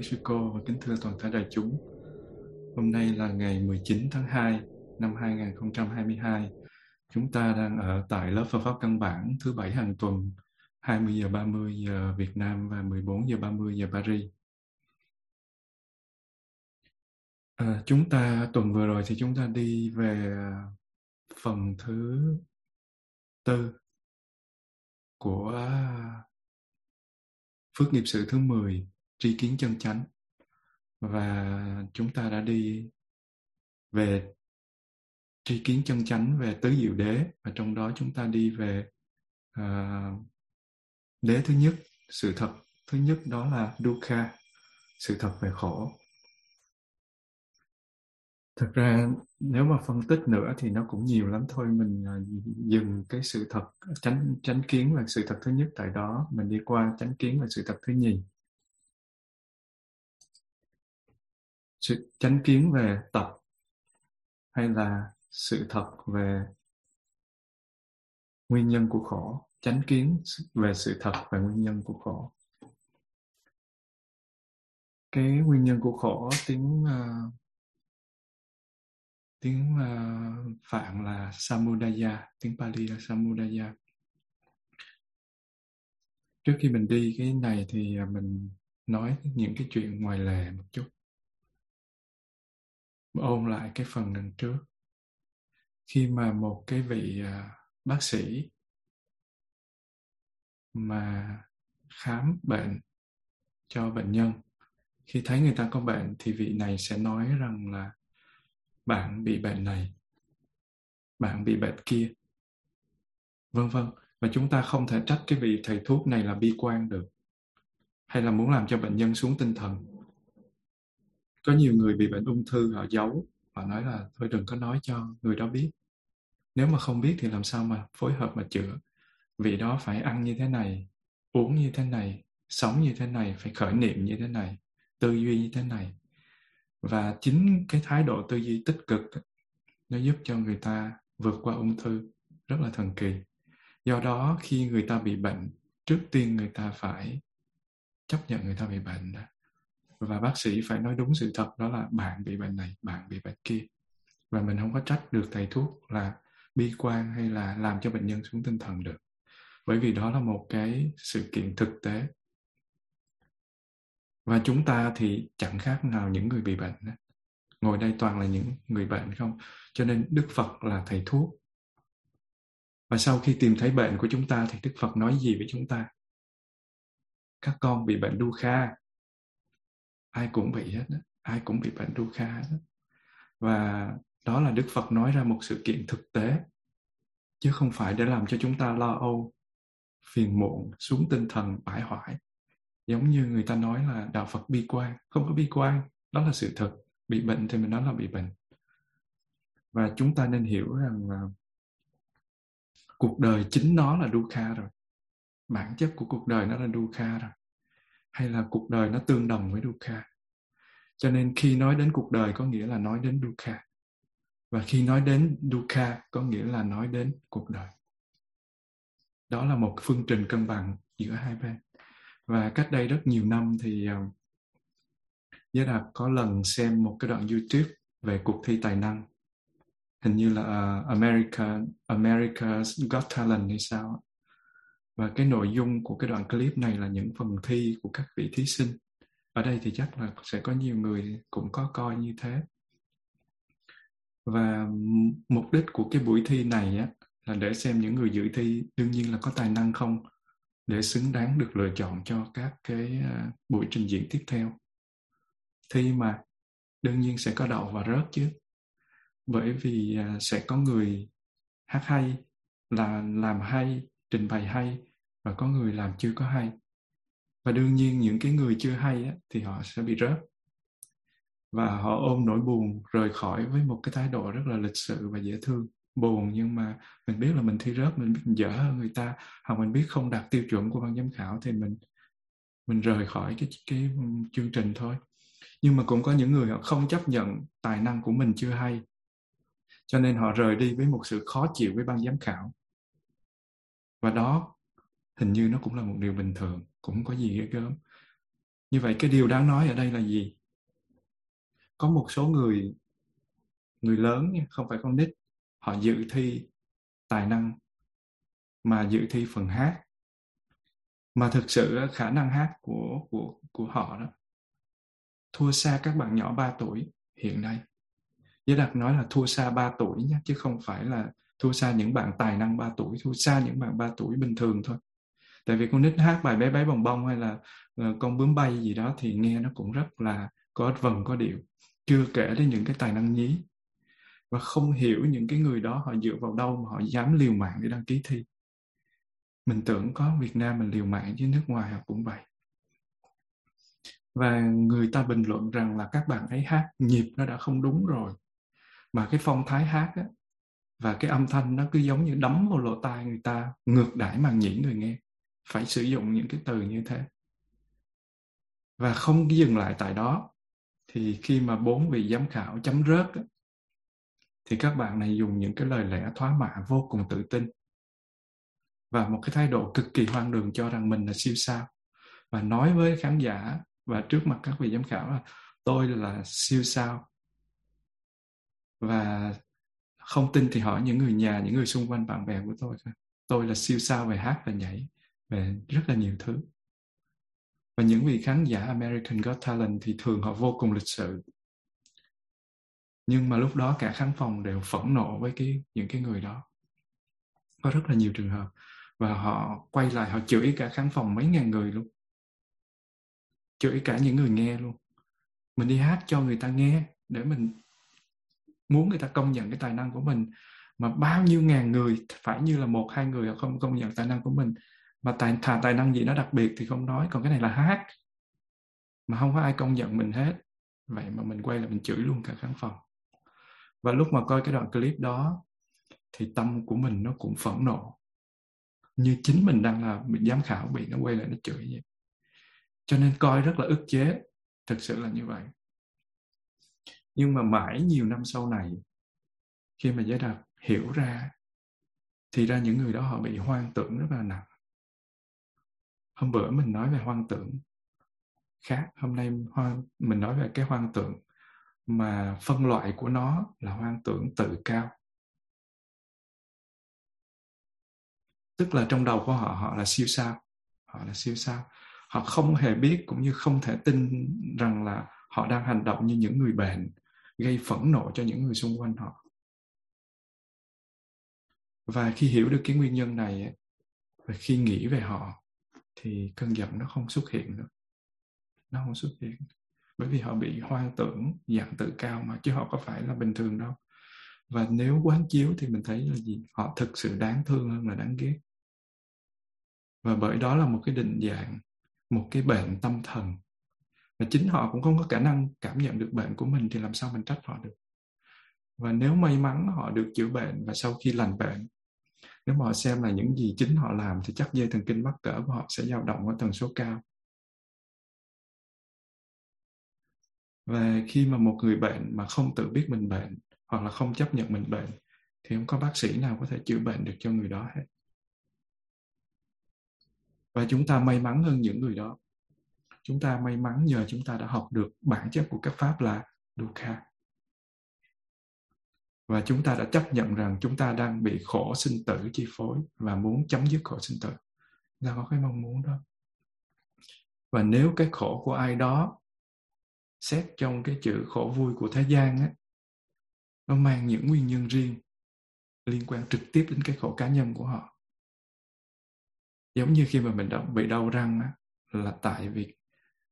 quý sư cô và kính thưa toàn thể đại chúng. Hôm nay là ngày 19 tháng 2 năm 2022. Chúng ta đang ở tại lớp Phật pháp căn bản thứ bảy hàng tuần 20 giờ 30 giờ Việt Nam và 14 giờ 30 giờ Paris. À, chúng ta tuần vừa rồi thì chúng ta đi về à, phần thứ tư của à, phước nghiệp sự thứ 10 tri kiến chân chánh. Và chúng ta đã đi về tri kiến chân chánh về tứ diệu đế. Và trong đó chúng ta đi về uh, đế thứ nhất sự thật. Thứ nhất đó là dukkha sự thật về khổ. Thật ra nếu mà phân tích nữa thì nó cũng nhiều lắm thôi. Mình à, dừng cái sự thật tránh tránh kiến là sự thật thứ nhất. Tại đó mình đi qua tránh kiến là sự thật thứ nhì. Sự chánh kiến về tập hay là sự thật về nguyên nhân của khổ? Chánh kiến về sự thật về nguyên nhân của khổ. Cái nguyên nhân của khổ tiếng uh, tiếng uh, phạn là samudaya tiếng pali là samudaya. Trước khi mình đi cái này thì ờ, mình nói những cái chuyện ngoài lề một chút ôn lại cái phần lần trước. Khi mà một cái vị à, bác sĩ mà khám bệnh cho bệnh nhân, khi thấy người ta có bệnh thì vị này sẽ nói rằng là, bạn bị bệnh này, bạn bị bệnh kia. Vân vân. Và chúng ta không thể trách cái vị thầy thuốc này là bi quan được, hay là muốn làm cho bệnh nhân xuống tinh thần có nhiều người bị bệnh ung thư, họ giấu. Họ nói là thôi đừng có nói cho người đó biết. Nếu mà không biết thì làm sao mà phối hợp mà chữa? Vị đó phải ăn như thế này, uống như thế này, sống như thế này, phải khởi niệm như thế này, tư duy như thế này. Và chính cái thái độ tư duy tích cực nó giúp cho người ta vượt qua ung thư rất là thần kỳ. Do đó khi người ta bị bệnh, trước tiên người ta phải chấp nhận người ta bị bệnh và bác sĩ phải nói đúng sự thật, đó là bạn bị bệnh này, bạn bị bệnh kia. Và mình không có trách được thầy thuốc là bi quan hay là làm cho bệnh nhân xuống tinh thần được. Bởi vì đó là một cái sự kiện thực tế. Và chúng ta thì chẳng khác nào những người bị bệnh ngồi đây toàn là những người bệnh không? Cho nên đức phật là thầy thuốc. Và sau khi tìm thấy bệnh của chúng ta thì đức phật nói gì với chúng ta? Các con bị bệnh đu kha ai cũng bị hết đó. ai cũng bị bệnh đu kha hết đó. và đó là đức phật nói ra một sự kiện thực tế, chứ không phải để làm cho chúng ta lo âu, phiền muộn, xuống tinh thần, bãi hoại giống như người ta nói là đạo phật bi quan, không có bi quan, đó là sự thật bị bệnh thì mình nói là bị bệnh và chúng ta nên hiểu rằng là cuộc đời chính nó là dukkha rồi bản chất của cuộc đời nó là dukkha rồi hay là cuộc đời nó tương đồng với dukkha? Cho nên khi nói đến cuộc đời có nghĩa là nói đến dukkha. Và khi nói đến dukkha có nghĩa là nói đến cuộc đời. Đó là một phương trình cân bằng giữa hai bên. Và cách đây rất nhiều năm thì ờ, uh, Giới Đạt có lần xem một cái đoạn YouTube về cuộc thi tài năng. Hình như là uh, America America's Got Talent hay sao và cái nội dung của cái đoạn clip này là những phần thi của các vị thí sinh. Ở đây thì chắc là sẽ có nhiều người cũng có coi như thế. Và mục đích của cái buổi thi này á, là để xem những người dự thi đương nhiên là có tài năng không, để xứng đáng được lựa chọn cho các cái à, buổi trình diễn tiếp theo. Thi mà đương nhiên sẽ có đậu và rớt chứ. Bởi vì à, sẽ có người hát hay, là làm hay trình bày hay và có người làm chưa có hay. Và đương nhiên những cái người chưa hay á, thì họ sẽ bị rớt. Và họ ôm nỗi buồn rời khỏi với một cái thái độ rất là lịch sự và dễ thương. Buồn nhưng mà mình biết là mình thi rớt mình biết mình dở hơn người ta hoặc mình biết không đạt tiêu chuẩn của ban giám khảo thì mình mình rời khỏi cái cái chương trình thôi. Nhưng mà cũng có những người họ không chấp nhận tài năng của mình chưa hay. Cho nên họ rời đi với một sự khó chịu với ban giám khảo và đó hình như nó cũng là một điều bình thường cũng không có gì ghê gớm. Như vậy cái điều đáng nói ở đây là gì? Có một số người người lớn không phải con nít họ dự thi tài năng mà dự thi phần hát. Mà thực sự khả năng hát của của của họ đó thua xa các bạn nhỏ 3 tuổi hiện nay. Giới Đạt nói là thua xa 3 tuổi nhé, chứ không phải là thua xa những bạn tài năng 3 tuổi, thua xa những bạn 3 tuổi bình thường thôi. Tại vì con nít hát bài bé bé bồng bông hay là ờ, con bướm bay gì đó thì nghe nó cũng rất là có vần có điệu. Chưa kể đến những cái tài năng nhí. Và không hiểu những cái người đó họ dựa vào đâu mà họ dám liều mạng để đăng ký thi. Mình tưởng có Việt Nam mình liều mạng chứ nước ngoài họ cũng vậy và người ta bình luận rằng là các bạn ấy hát nhịp nó đã không đúng rồi mà cái phong thái hát á, và cái âm thanh nó cứ giống như đấm vào lỗ tai người ta, ngược đãi màng nhĩ người nghe. Phải sử dụng những cái từ như thế. Và không dừng lại tại đó. Thì khi mà bốn vị giám khảo chấm rớt thì các bạn này dùng những cái lời lẽ thoá mạ vô cùng tự tin. Và một cái thái độ cực kỳ hoang đường cho rằng mình là siêu sao. Và nói với khán giả và trước mặt các vị giám khảo là, tôi là siêu sao. Và không tin thì hỏi những người nhà, những người xung quanh, bạn bè của tôi tôi là siêu sao về hát và nhảy, về rất là nhiều thứ. Và những vị khán giả American Got Talent thì thường họ vô cùng lịch sự. Nhưng mà lúc đó cả khán phòng đều phẫn nộ với cái, những cái người đó. Có rất là nhiều trường hợp và họ quay lại, họ chửi cả khán phòng mấy ngàn người luôn. Chửi cả những người nghe luôn. Mình đi hát cho người ta nghe để mình muốn người ta công nhận cái tài năng của mình, mà bao nhiêu ngàn người, phải như là một, hai người họ không công nhận tài năng của mình, mà tài, thà tài năng gì nó đặc biệt thì không nói, còn cái này là hát mà không có ai công nhận mình hết. Vậy mà mình quay là mình chửi luôn cả khán phòng. Và lúc mà coi cái đoạn clip đó, thì tâm của mình nó cũng phẫn nộ. Như chính mình đang là bị giám khảo, bị nó quay lại nó chửi vậy. Cho nên coi rất là ức chế. Thực sự là như vậy nhưng mà mãi nhiều năm sau này, khi mà giới đạt hiểu ra, thì ra những người đó họ bị hoang tưởng rất là nặng. Hôm bữa mình nói về hoang tưởng khác, hôm nay hoang, mình nói về cái hoang tưởng mà phân loại của nó là hoang tưởng tự cao. Tức là trong đầu của họ họ là siêu sao, họ là siêu sao. Họ không hề biết cũng như không thể tin rằng là họ đang hành động như những người bệnh gây phẫn nộ cho những người xung quanh họ. Và khi hiểu được cái nguyên nhân này và khi nghĩ về họ, thì cơn giận nó không xuất hiện nữa. Nó không xuất hiện. Bởi vì họ bị hoang tưởng dạng tự cao mà, chứ họ có phải là bình thường đâu. Và nếu quán chiếu thì mình thấy là gì? Họ thực sự đáng thương hơn là đáng ghét. Và bởi đó là một cái định dạng, một cái bệnh tâm thần và chính họ cũng không có khả năng cảm nhận được bệnh của mình thì làm sao mình trách họ được? Và nếu may mắn họ được chữa bệnh và sau khi lành bệnh, nếu mà họ xem là những gì chính họ làm thì chắc dây thần kinh mắc cỡ của họ sẽ dao động ở tần số cao. Và khi mà một người bệnh mà không tự biết mình bệnh hoặc là không chấp nhận mình bệnh thì không có bác sĩ nào có thể chữa bệnh được cho người đó hết. Và chúng ta may mắn hơn những người đó chúng ta may mắn nhờ chúng ta đã học được bản chất của các pháp là dukkha và chúng ta đã chấp nhận rằng chúng ta đang bị khổ sinh tử chi phối và muốn chấm dứt khổ sinh tử. Là có cái mong muốn đó. Và nếu cái khổ của ai đó xét trong cái chữ khổ vui của thế gian á nó mang những nguyên nhân riêng liên quan trực tiếp đến cái khổ cá nhân của họ. Giống như khi mà mình bị đau răng á, là tại vì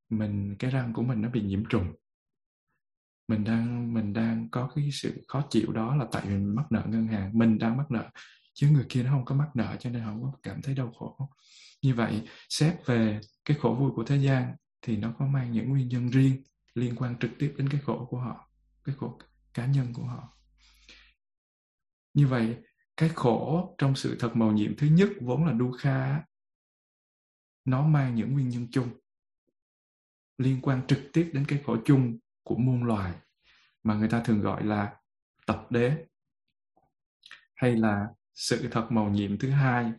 mình, cái răng của mình nó bị nhiễm trùng. Mình đang mình đang có cái sự khó chịu đó là tại vì mình mắc nợ ngân hàng. Mình đang mắc nợ, chứ người kia nó không có mắc nợ cho nên không có cảm thấy đau khổ. Như vậy, xét về cái khổ vui của thế gian thì nó có mang những nguyên nhân riêng liên quan trực tiếp đến cái khổ của họ, cái khổ cá nhân của họ. Như vậy, cái khổ trong sự thật màu nhiệm thứ nhất vốn là dukkha nó mang những nguyên nhân chung liên quan trực tiếp đến cái khổ chung của muôn loài mà người ta thường gọi là tập đế, hay là sự thật màu nhiệm thứ hai,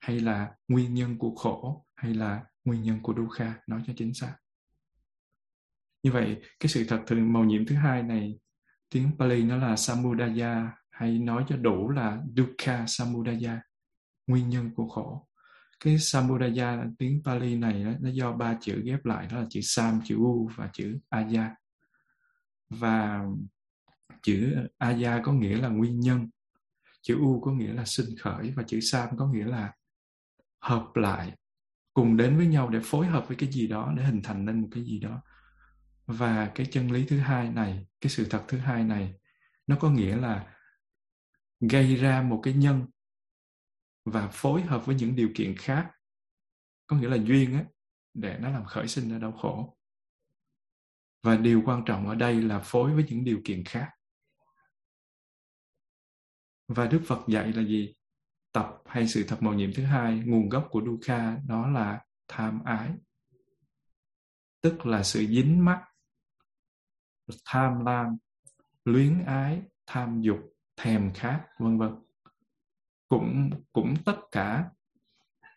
hay là nguyên nhân của khổ, hay là nguyên nhân của dukkha nói cho chính xác. Như vậy, cái sự thật thường màu nhiệm thứ hai này, tiếng Pali nó là samudaya, hay nói cho đủ là dukkha samudaya, nguyên nhân của khổ cái samudaya tiếng Pali này đó, nó do ba chữ ghép lại đó là chữ sam chữ u và chữ aya. Và chữ aya có nghĩa là nguyên nhân chữ u có nghĩa là sinh khởi và chữ sam có nghĩa là hợp lại cùng đến với nhau để phối hợp với cái gì đó để hình thành nên một cái gì đó. Và cái chân lý thứ hai này cái sự thật thứ hai này nó có nghĩa là gây ra một cái nhân và phối hợp với những điều kiện khác. Có nghĩa là duyên á, để nó làm khởi sinh ra đau khổ. Và điều quan trọng ở đây là phối với những điều kiện khác. Và đức phật dạy là gì? Tập hay sự thật màu nhiệm thứ hai, nguồn gốc của dukkha đó là tham ái. Tức là sự dính mắc, tham lam, luyến ái, tham dục, thèm khát, vân vân cũng cũng tất cả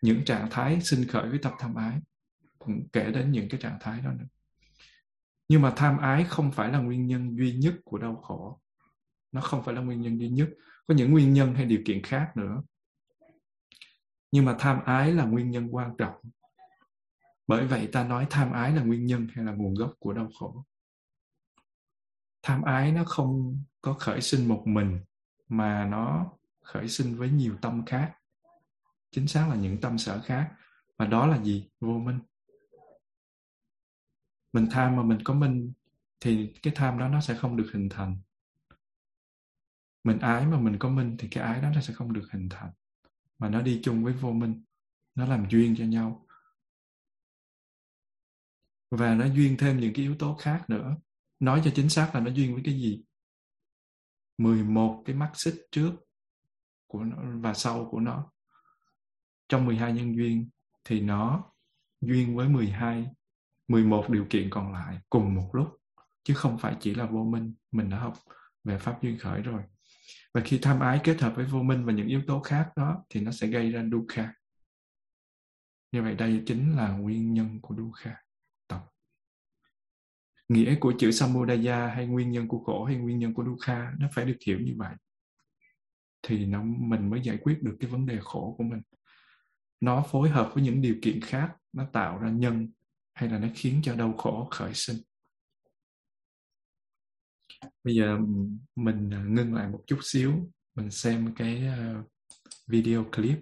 những trạng thái sinh khởi với tập tham ái, cũng kể đến những cái trạng thái đó nữa. Nhưng mà tham ái không phải là nguyên nhân duy nhất của đau khổ. Nó không phải là nguyên nhân duy nhất. Có những nguyên nhân hay điều kiện khác nữa. Nhưng mà tham ái là nguyên nhân quan trọng. Bởi vậy ta nói tham ái là nguyên nhân hay là nguồn gốc của đau khổ. Tham ái nó không có khởi sinh một mình mà nó khởi sinh với nhiều tâm khác. Chính xác là những tâm sở khác. Và đó là gì? Vô minh. Mình tham mà mình có minh, thì cái tham đó nó sẽ không được hình thành. Mình ái mà mình có minh, thì cái ái đó nó sẽ không được hình thành. Mà nó đi chung với vô minh. Nó làm duyên cho nhau. Và nó duyên thêm những cái yếu tố khác nữa. Nói cho chính xác là nó duyên với cái gì? 11 cái mắt xích trước của nó và sau của nó. Trong 12 nhân duyên thì nó duyên với 12 11 điều kiện còn lại cùng một lúc, chứ không phải chỉ là vô minh. Mình đã học về pháp duyên khởi rồi. Và khi tham ái kết hợp với vô minh và những yếu tố khác đó thì nó sẽ gây ra dukkha như vậy đây chính là nguyên nhân của dukkha tập nghĩa của chữ samudaya hay nguyên nhân của khổ hay nguyên nhân của dukkha nó phải được hiểu như vậy thì nó, mình mới giải quyết được cái vấn đề khổ của mình. Nó phối hợp với những điều kiện khác, nó tạo ra nhân hay là nó khiến cho đau khổ khởi sinh. Bây giờ mình à, ngưng lại một chút xíu, mình xem cái à, video clip.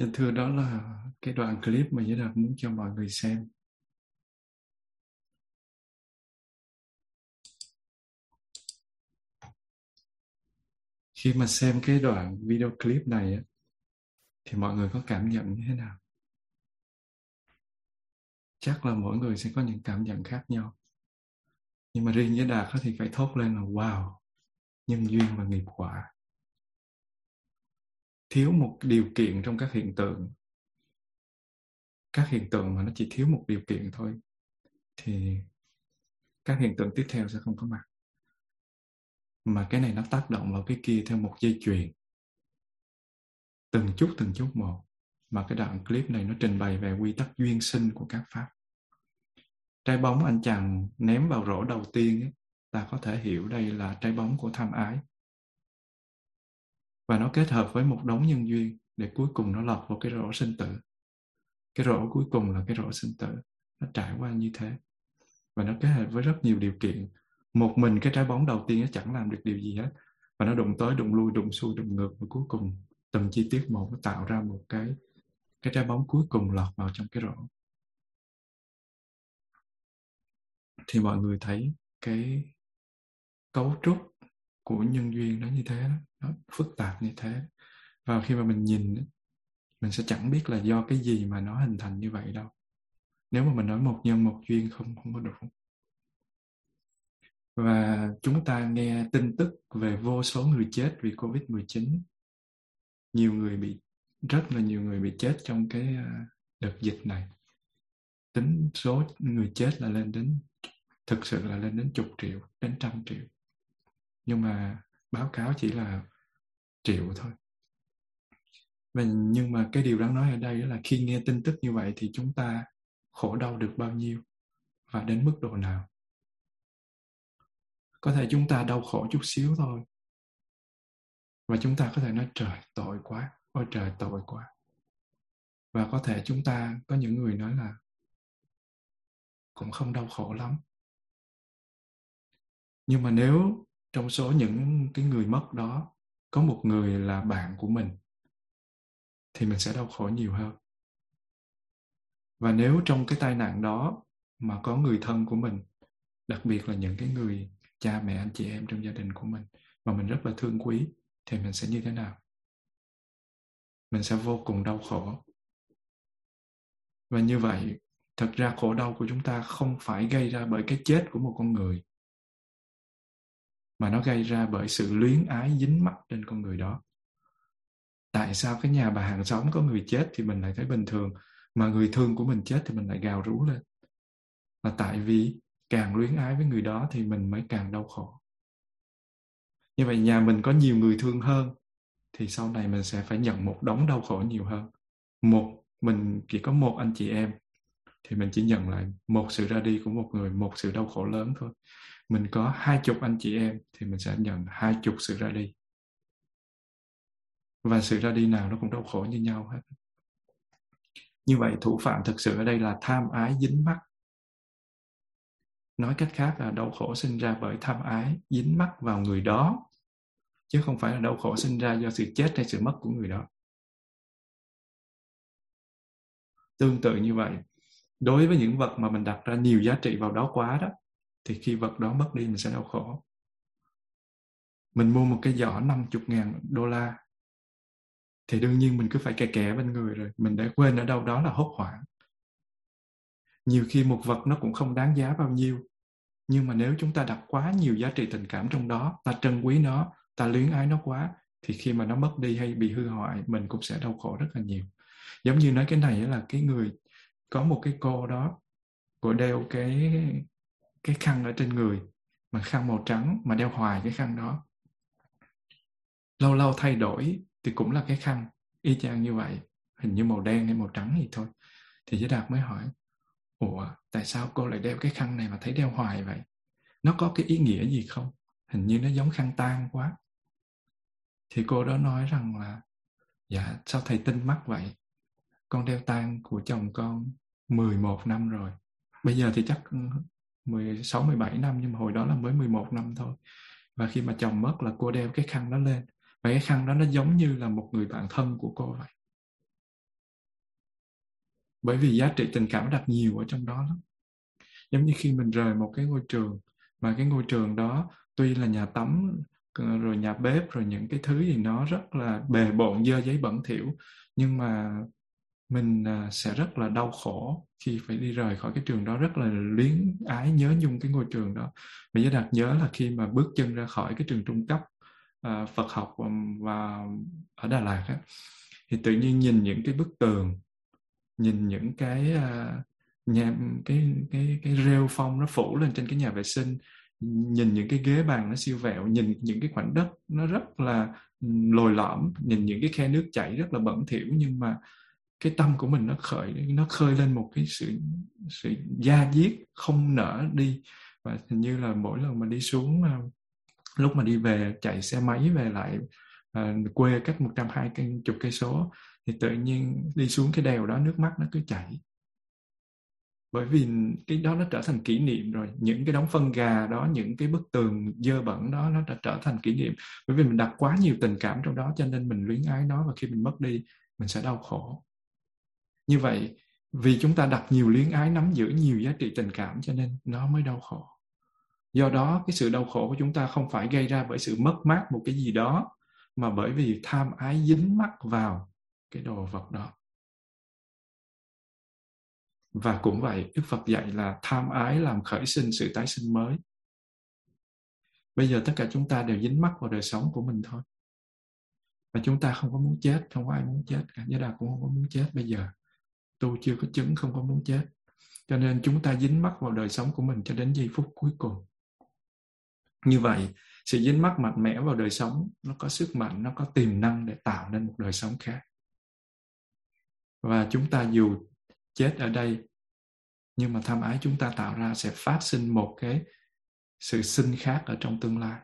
Dạ thưa đó là cái đoạn clip mà Giới Đạt muốn cho mọi người xem. Khi mà xem cái đoạn video clip này thì mọi người có cảm nhận như thế nào? Chắc là mỗi người sẽ có những cảm nhận khác nhau. Nhưng mà riêng với Đạt thì phải thốt lên là wow, nhân duyên và nghiệp quả thiếu một điều kiện trong các hiện tượng. Các hiện tượng mà nó chỉ thiếu một điều kiện thôi thì các hiện tượng tiếp theo sẽ không có mặt. Mà cái này nó tác động vào cái kia theo một dây chuyền. Từng chút từng chút một mà cái đoạn clip này nó trình bày về quy tắc duyên sinh của các pháp. Trái bóng anh chàng ném vào rổ đầu tiên ấy, ta có thể hiểu đây là trái bóng của tham ái và nó kết hợp với một đống nhân duyên để cuối cùng nó lọt vào cái rổ sinh tử. Cái rổ cuối cùng là cái rổ sinh tử. Nó trải qua như thế. Và nó kết hợp với rất nhiều điều kiện. Một mình cái trái bóng đầu tiên nó chẳng làm được điều gì hết. Và nó đụng tới, đụng lui, đụng xuôi, đụng ngược. Và cuối cùng, từng chi tiết một nó tạo ra một cái cái trái bóng cuối cùng lọt vào trong cái rổ. Thì mọi người thấy cái cấu trúc của nhân duyên nó như thế đó nó phức tạp như thế. Và khi mà mình nhìn mình sẽ chẳng biết là do cái gì mà nó hình thành như vậy đâu. Nếu mà mình nói một nhân một duyên không không có đủ. Và chúng ta nghe tin tức về vô số người chết vì Covid-19 nhiều người bị, rất là nhiều người bị chết trong cái à, đợt dịch này. Tính số người chết là lên đến, thực sự là lên đến chục triệu, đến trăm triệu. Nhưng mà báo cáo chỉ là triệu thôi. Và nhưng mà cái điều đáng nói ở đây là khi nghe tin tức như vậy thì chúng ta khổ đau được bao nhiêu và đến mức độ nào? Có thể chúng ta đau khổ chút xíu thôi. Và chúng ta có thể nói trời tội quá, ôi trời tội quá. Và có thể chúng ta có những người nói là cũng không đau khổ lắm. Nhưng mà nếu trong số những cái người mất đó, có một người là bạn của mình, thì mình sẽ đau khổ nhiều hơn. Và nếu trong cái tai nạn đó mà có người thân của mình, đặc biệt là những cái người cha mẹ, anh chị em trong gia đình của mình, mà mình rất là thương quý, thì mình sẽ như thế nào? Mình sẽ vô cùng đau khổ. Và như vậy, thật ra khổ đau của chúng ta không phải gây ra bởi cái chết của một con người mà nó gây ra bởi sự luyến ái dính mắc trên con người đó. Tại sao cái nhà bà hàng xóm có người chết thì mình lại thấy bình thường, mà người thương của mình chết thì mình lại gào rú lên? Là tại vì càng luyến ái với người đó thì mình mới càng đau khổ. Như vậy nhà mình có nhiều người thương hơn thì sau này mình sẽ phải nhận một đống đau khổ nhiều hơn. Một, mình chỉ có một anh chị em thì mình chỉ nhận lại một sự ra đi của một người, một sự đau khổ lớn thôi mình có hai chục anh chị em thì mình sẽ nhận hai chục sự ra đi. Và sự ra đi nào nó cũng đau khổ như nhau hết. Như vậy thủ phạm thực sự ở đây là tham ái dính mắc. Nói cách khác là đau khổ sinh ra bởi tham ái dính mắc vào người đó, chứ không phải là đau khổ sinh ra do sự chết hay sự mất của người đó. Tương tự như vậy, đối với những vật mà mình đặt ra nhiều giá trị vào đó quá đó thì khi vật đó mất đi, mình sẽ đau khổ. Mình mua một cái giỏ 50 ngàn đô la, thì đương nhiên mình cứ phải kè kè bên người rồi, mình đã quên ở đâu đó là hốt hoảng. Nhiều khi một vật nó cũng không đáng giá bao nhiêu, nhưng mà nếu chúng ta đặt quá nhiều giá trị tình cảm trong đó, ta trân quý nó, ta luyến ái nó quá, thì khi mà nó mất đi hay bị hư hoại, mình cũng sẽ đau khổ rất là nhiều. Giống như nói cái này là cái người, có một cái cô đó, cô đeo cái cái khăn ở trên người, mà khăn màu trắng mà đeo hoài cái khăn đó. Lâu lâu thay đổi thì cũng là cái khăn, y chang như vậy, hình như màu đen hay màu trắng gì thôi. Thì giới đạt mới hỏi, ủa, tại sao cô lại đeo cái khăn này mà thấy đeo hoài vậy? Nó có cái ý nghĩa gì không? Hình như nó giống khăn tan quá. Thì cô đó nói rằng là dạ sao thầy tin mắt vậy? Con đeo tan của chồng con 11 năm rồi. Bây giờ thì chắc 16, 17 năm nhưng mà hồi đó là mới 11 năm thôi. Và khi mà chồng mất là cô đeo cái khăn đó lên. Và cái khăn đó nó giống như là một người bạn thân của cô vậy. Bởi vì giá trị tình cảm đặt nhiều ở trong đó lắm. Giống như khi mình rời một cái ngôi trường mà cái ngôi trường đó tuy là nhà tắm ờ, rồi nhà bếp rồi những cái thứ gì nó rất là bề bộn dơ giấy bẩn thỉu nhưng mà mình à, sẽ rất là đau khổ khi phải đi rời khỏi cái trường đó rất là luyến ái nhớ nhung cái ngôi trường đó. Mình nhớ đạt nhớ là khi mà bước chân ra khỏi cái trường trung cấp uh, Phật học và ở Đà Lạt á, thì tự nhiên nhìn những cái bức tường nhìn những cái uh, nhà cái cái cái rêu phong nó phủ lên trên cái nhà vệ sinh nhìn những cái ghế bàn nó siêu vẹo nhìn những cái khoảnh đất nó rất là lồi lõm nhìn những cái khe nước chảy rất là bẩn thỉu nhưng mà cái tâm của mình nó khởi nó khơi lên một cái sự sự da diết không nở đi. Và hình như là mỗi lần mà đi xuống à, lúc mà đi về chạy xe máy về lại uh, quê cách một trăm hai chục cây số thì tự nhiên đi xuống cái đèo đó nước mắt nó cứ chảy. Bởi vì cái đó nó trở thành kỷ niệm rồi. Những cái đống phân gà đó những cái bức tường dơ bẩn đó nó đã trở thành kỷ niệm. Bởi vì mình đặt quá nhiều tình cảm trong đó cho nên mình luyến ái nó và khi mình mất đi mình sẽ đau khổ như vậy, vì chúng ta đặt nhiều luyến ái nắm giữ nhiều giá trị tình cảm cho nên nó mới đau khổ. Do đó, cái sự đau khổ của chúng ta không phải gây ra bởi sự mất mát một cái gì đó, mà bởi vì tham ái dính mắc vào cái đồ vật đó. Và cũng vậy, đức phật dạy là tham ái làm khởi sinh sự tái sinh mới. Bây giờ tất cả chúng ta đều dính mắc vào đời sống của mình thôi. Và chúng ta không có muốn chết, không có ai muốn chết cả. Gia đà cũng không có muốn chết bây giờ tu chưa có chứng, không có muốn chết. Cho nên chúng ta dính mắc vào đời sống của mình cho đến giây phút cuối cùng. Như vậy, sự dính mắc mạnh mẽ vào đời sống, nó có sức mạnh, nó có tiềm năng để tạo nên một đời sống khác. Và chúng ta dù chết ở đây, nhưng mà tham ái chúng ta tạo ra sẽ phát sinh một cái sự sinh khác ở trong tương lai.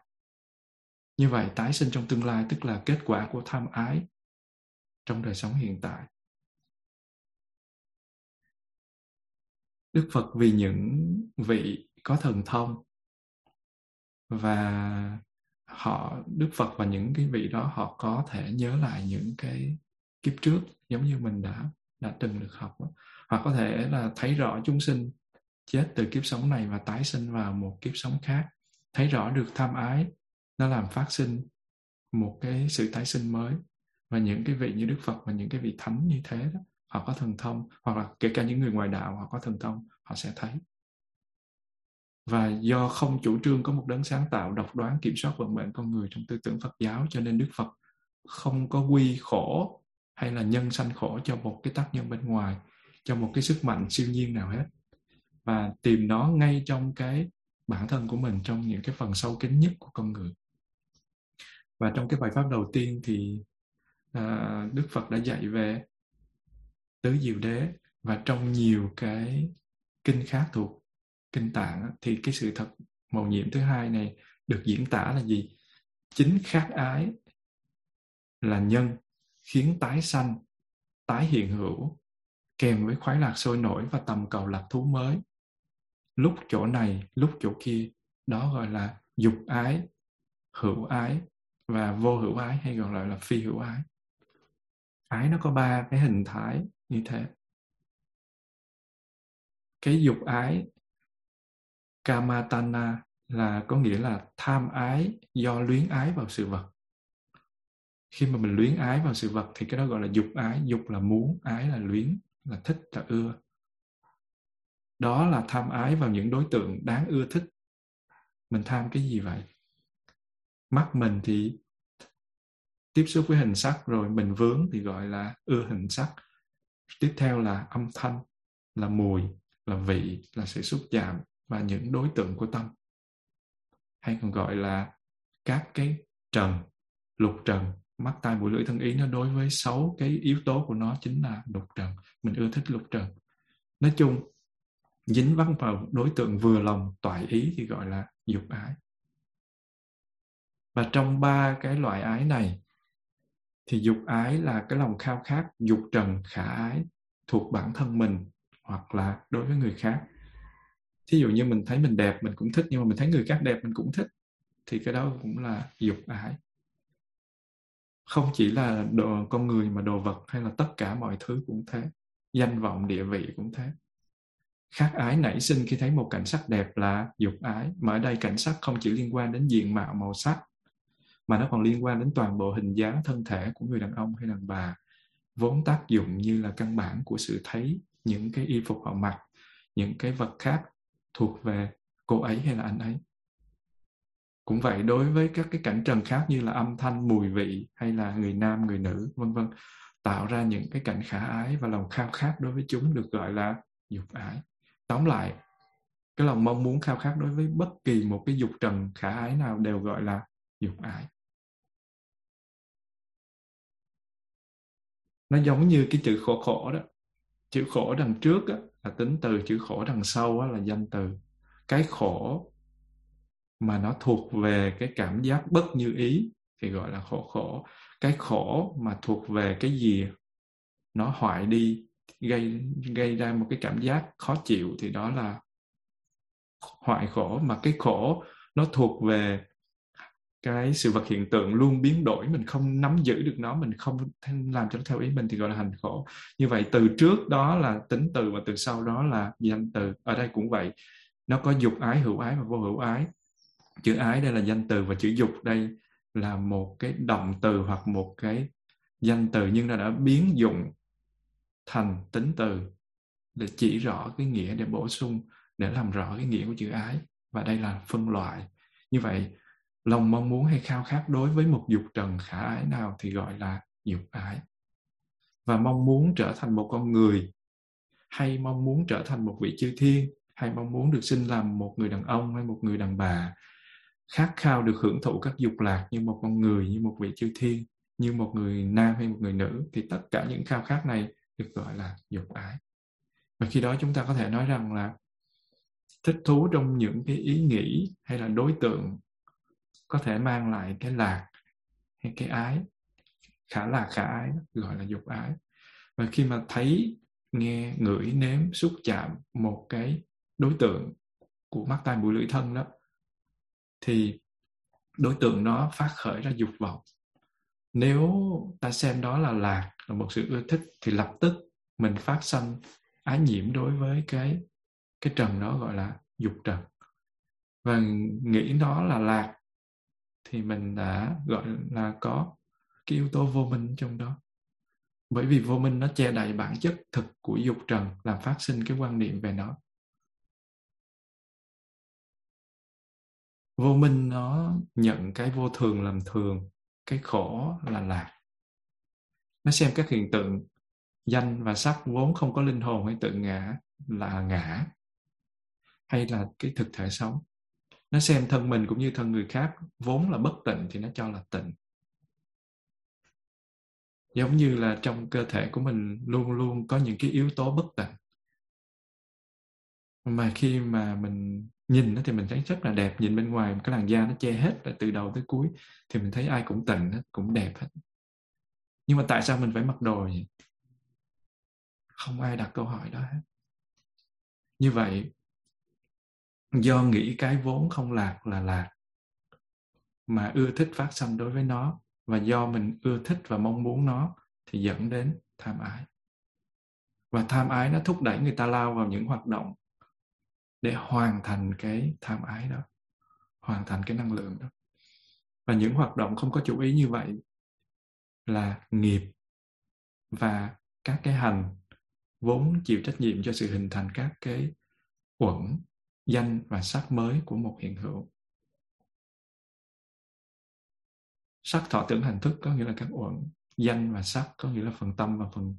Như vậy, tái sinh trong tương lai tức là kết quả của tham ái trong đời sống hiện tại. Đức phật vì những vị có thần thông và họ, đức phật và những cái vị đó họ có thể nhớ lại những cái kiếp trước giống như mình đã đã từng được học hoặc có thể là thấy rõ chúng sinh chết từ kiếp sống này và tái sinh vào một kiếp sống khác. Thấy rõ được tham ái, nó làm phát sinh một cái sự tái sinh mới. Và những cái vị như đức phật và những cái vị thánh như thế đó họ có thần thông hoặc là kể cả những người ngoài đạo họ có thần thông họ sẽ thấy. Và do không chủ trương có một đấng sáng tạo độc đoán kiểm soát vận mệnh con người trong tư tưởng Phật giáo cho nên Đức Phật không có quy khổ hay là nhân sanh khổ cho một cái tác nhân bên ngoài cho một cái sức mạnh siêu nhiên nào hết. Và tìm nó ngay trong cái bản thân của mình trong những cái phần sâu kín nhất của con người. Và trong cái bài pháp đầu tiên thì à, Đức Phật đã dạy về tứ diệu đế và trong nhiều cái kinh khác thuộc kinh tạng thì cái sự thật màu nhiệm thứ hai này được diễn tả là gì? Chính khát ái là nhân khiến tái sanh, tái hiện hữu, kèm với khoái lạc sôi nổi và tầm cầu lạc thú mới. Lúc chỗ này, lúc chỗ kia, đó gọi là dục ái, hữu ái và vô hữu ái hay còn gọi là phi hữu ái. Ái nó có ba cái hình thái như thế. Cái dục ái, kamatana là có nghĩa là tham ái do luyến ái vào sự vật. Khi mà mình luyến ái vào sự vật thì cái đó gọi là dục ái. Dục là muốn, ái là luyến, là thích, là ưa. Đó là tham ái vào những đối tượng đáng ưa thích. Mình tham cái gì vậy? Mắt mình thì tiếp xúc với hình sắc rồi mình vướng thì gọi là ưa hình sắc tiếp theo là âm thanh, là mùi, là vị, là sự xúc chạm và những đối tượng của tâm. Hay còn gọi là các cái trần, lục trần, mắt, tai, mũi, lưỡi, thân, ý. Nó đối với sáu cái yếu tố của nó chính là lục trần. Mình ưa thích lục trần. Nói chung, dính vắng vào đối tượng vừa lòng, toại ý thì gọi là dục ái. Và trong ba cái loại ái này thì dục ái là cái lòng khao khát, dục trần khả ái thuộc bản thân mình hoặc là đối với người khác. Thí dụ như mình thấy mình đẹp, mình cũng thích, nhưng mà mình thấy người khác đẹp, mình cũng thích, thì cái đó cũng là dục ái. Không chỉ là đồ, con người mà đồ vật hay là tất cả mọi thứ cũng thế, danh vọng, địa vị cũng thế. Khát ái nảy sinh khi thấy một cảnh sắc đẹp là dục ái, mà ở đây cảnh sắc không chỉ liên quan đến diện mạo, màu sắc mà nó còn liên quan đến toàn bộ hình dáng thân thể của người đàn ông hay đàn bà, vốn tác dụng như là căn bản của sự thấy những cái y phục họ mặc, những cái vật khác thuộc về cô ấy hay là anh ấy. Cũng vậy, đối với các cái cảnh trần khác như là âm thanh, mùi vị hay là người nam, người nữ, vân vân, tạo ra những cái cảnh khả ái và lòng khao khát đối với chúng được gọi là dục ái. Tóm lại, cái lòng mong muốn khao khát đối với bất kỳ một cái dục trần khả ái nào đều gọi là dục ái. Nó giống như cái chữ khổ khổ đó. Chữ khổ đằng trước á, là tính từ chữ khổ đằng sau á, là danh từ. Cái khổ mà nó thuộc về cái cảm giác bất như ý thì gọi là khổ khổ. Cái khổ mà thuộc về cái gì nó hoại đi gây gây ra một cái cảm giác khó chịu thì đó là hoại khổ. Mà cái khổ nó thuộc về cái sự vật hiện tượng luôn biến đổi, mình không nắm giữ được nó, mình không làm cho nó theo ý mình thì gọi là hành khổ. Như vậy từ trước đó là tính từ và từ sau đó là danh từ. Ở đây cũng vậy, nó có dục ái, hữu ái và vô hữu ái. Chữ ái đây là danh từ và chữ dục đây là một cái động từ hoặc một cái danh từ nhưng nó đã biến dụng thành tính từ để chỉ rõ cái nghĩa để bổ sung, để làm rõ cái nghĩa của chữ ái. Và đây là phân loại. Như vậy lòng mong muốn hay khao khát đối với một dục trần khả ái nào thì gọi là dục ái. Và mong muốn trở thành một con người, hay mong muốn trở thành một vị chư thiên, hay mong muốn được sinh làm một người đàn ông hay một người đàn bà, khát khao được hưởng thụ các dục lạc như một con người, như một vị chư thiên, như một người nam hay một người nữ, thì tất cả những khao khát này được gọi là dục ái. Và khi đó chúng ta có thể nói rằng là thích thú trong những cái ý nghĩ hay là đối tượng có thể mang lại cái lạc hay cái ái, khả lạc khả ái, gọi là dục ái. Và khi mà thấy, nghe, ngửi, nếm, xúc chạm một cái đối tượng của mắt, tai, mũi, lưỡi, thân đó, thì đối tượng nó phát khởi ra dục vọng. Nếu ta xem đó là lạc, là một sự ưa thích, thì lập tức mình phát sanh ái nhiễm đối với cái cái trần đó gọi là dục trần. Và nghĩ đó là lạc thì mình đã, gọi là, có cái yếu tố vô minh trong đó. Bởi vì vô minh nó che đậy bản chất thực của dục trần, làm phát sinh cái quan niệm về nó. Vô minh nó nhận cái vô thường làm thường, cái khổ là lạc. Nó xem các hiện tượng danh và sắc vốn không có linh hồn hay tự ngã là ngã, hay là cái thực thể sống nó xem thân mình cũng như thân người khác, vốn là bất tịnh thì nó cho là tịnh. Giống như là trong cơ thể của mình luôn luôn có những cái yếu tố bất tịnh. Mà khi mà mình nhìn nó thì mình thấy rất là đẹp, nhìn bên ngoài cái làn da nó che hết là từ đầu tới cuối thì mình thấy ai cũng tịnh hết, cũng đẹp hết. Nhưng mà tại sao mình phải mặc đồ vậy? Không ai đặt câu hỏi đó hết. Như vậy do nghĩ cái vốn không lạc là lạc, mà ưa thích phát sanh đối với nó, và do mình ưa thích và mong muốn nó thì dẫn đến tham ái. Và tham ái nó thúc đẩy người ta lao vào những hoạt động để hoàn thành cái tham ái đó, hoàn thành cái năng lượng đó. Và những hoạt động không có chủ ý như vậy là nghiệp và các cái hành vốn chịu trách nhiệm cho sự hình thành các cái uẩn danh và sắc mới của một hiện hữu. Sắc thọ tưởng hành thức có nghĩa là các uẩn, danh và sắc có nghĩa là phần tâm và phần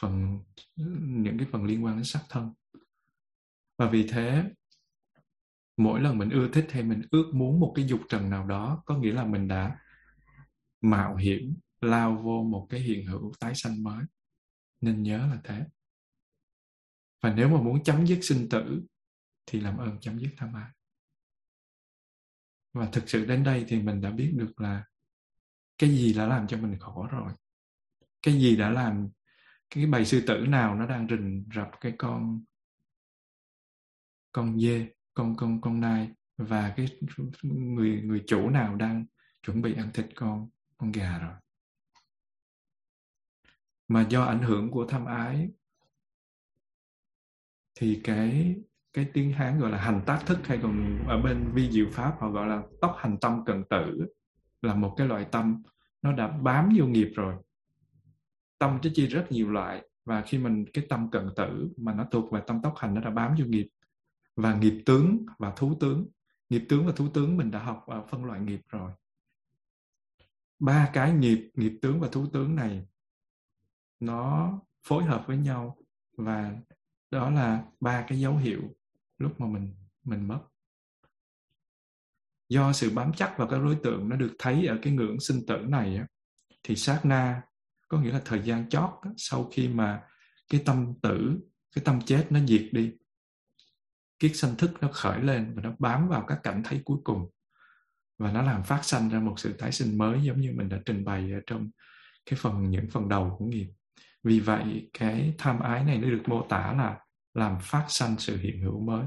phần, những cái phần liên quan đến sắc thân. Và vì thế, mỗi lần mình ưa thích hay mình ước muốn một cái dục trần nào đó, có nghĩa là mình đã mạo hiểm, lao vô một cái hiện hữu tái sanh mới. Nên nhớ là thế. Và nếu mà muốn chấm dứt sinh tử thì làm ơn chấm dứt tham ái và thực sự đến đây thì mình đã biết được là cái gì đã làm cho mình khổ rồi. Cái gì đã làm, cái bầy sư tử nào nó đang rình rập cái con con dê, con con con nai và cái người người chủ nào đang chuẩn bị ăn thịt con con gà rồi. Mà do ảnh hưởng của tham ái thì cái cái tiếng hán gọi là hành tác thức hay còn ở bên vi diệu pháp, họ gọi là tốc hành tâm cận tử, là một cái loại tâm. Nó đã bám vô nghiệp rồi. Tâm chứ chia rất nhiều loại và khi mình, cái tâm cận tử mà nó thuộc về tâm tốc hành, nó đã bám vô nghiệp. Và nghiệp tướng và thú tướng. Nghiệp tướng và thú tướng mình đã học ở phân loại nghiệp rồi. Ba cái nghiệp nghiệp tướng và thú tướng này, nó phối hợp với nhau và đó là ba cái dấu hiệu lúc mà mình mình mất. Do sự bám chắc vào các đối tượng nó được thấy ở cái ngưỡng sinh tử này á, thì sát na có nghĩa là thời gian chót sau khi mà cái tâm tử cái tâm chết nó diệt đi kiết sanh thức nó khởi lên và nó bám vào các cảnh thấy cuối cùng. Và nó làm phát sanh ra một sự tái sinh mới giống như mình đã trình bày ở trong cái phần những phần đầu của nghiệp vì vậy cái tham ái này nó được mô tả là làm phát sanh sự hiện hữu mới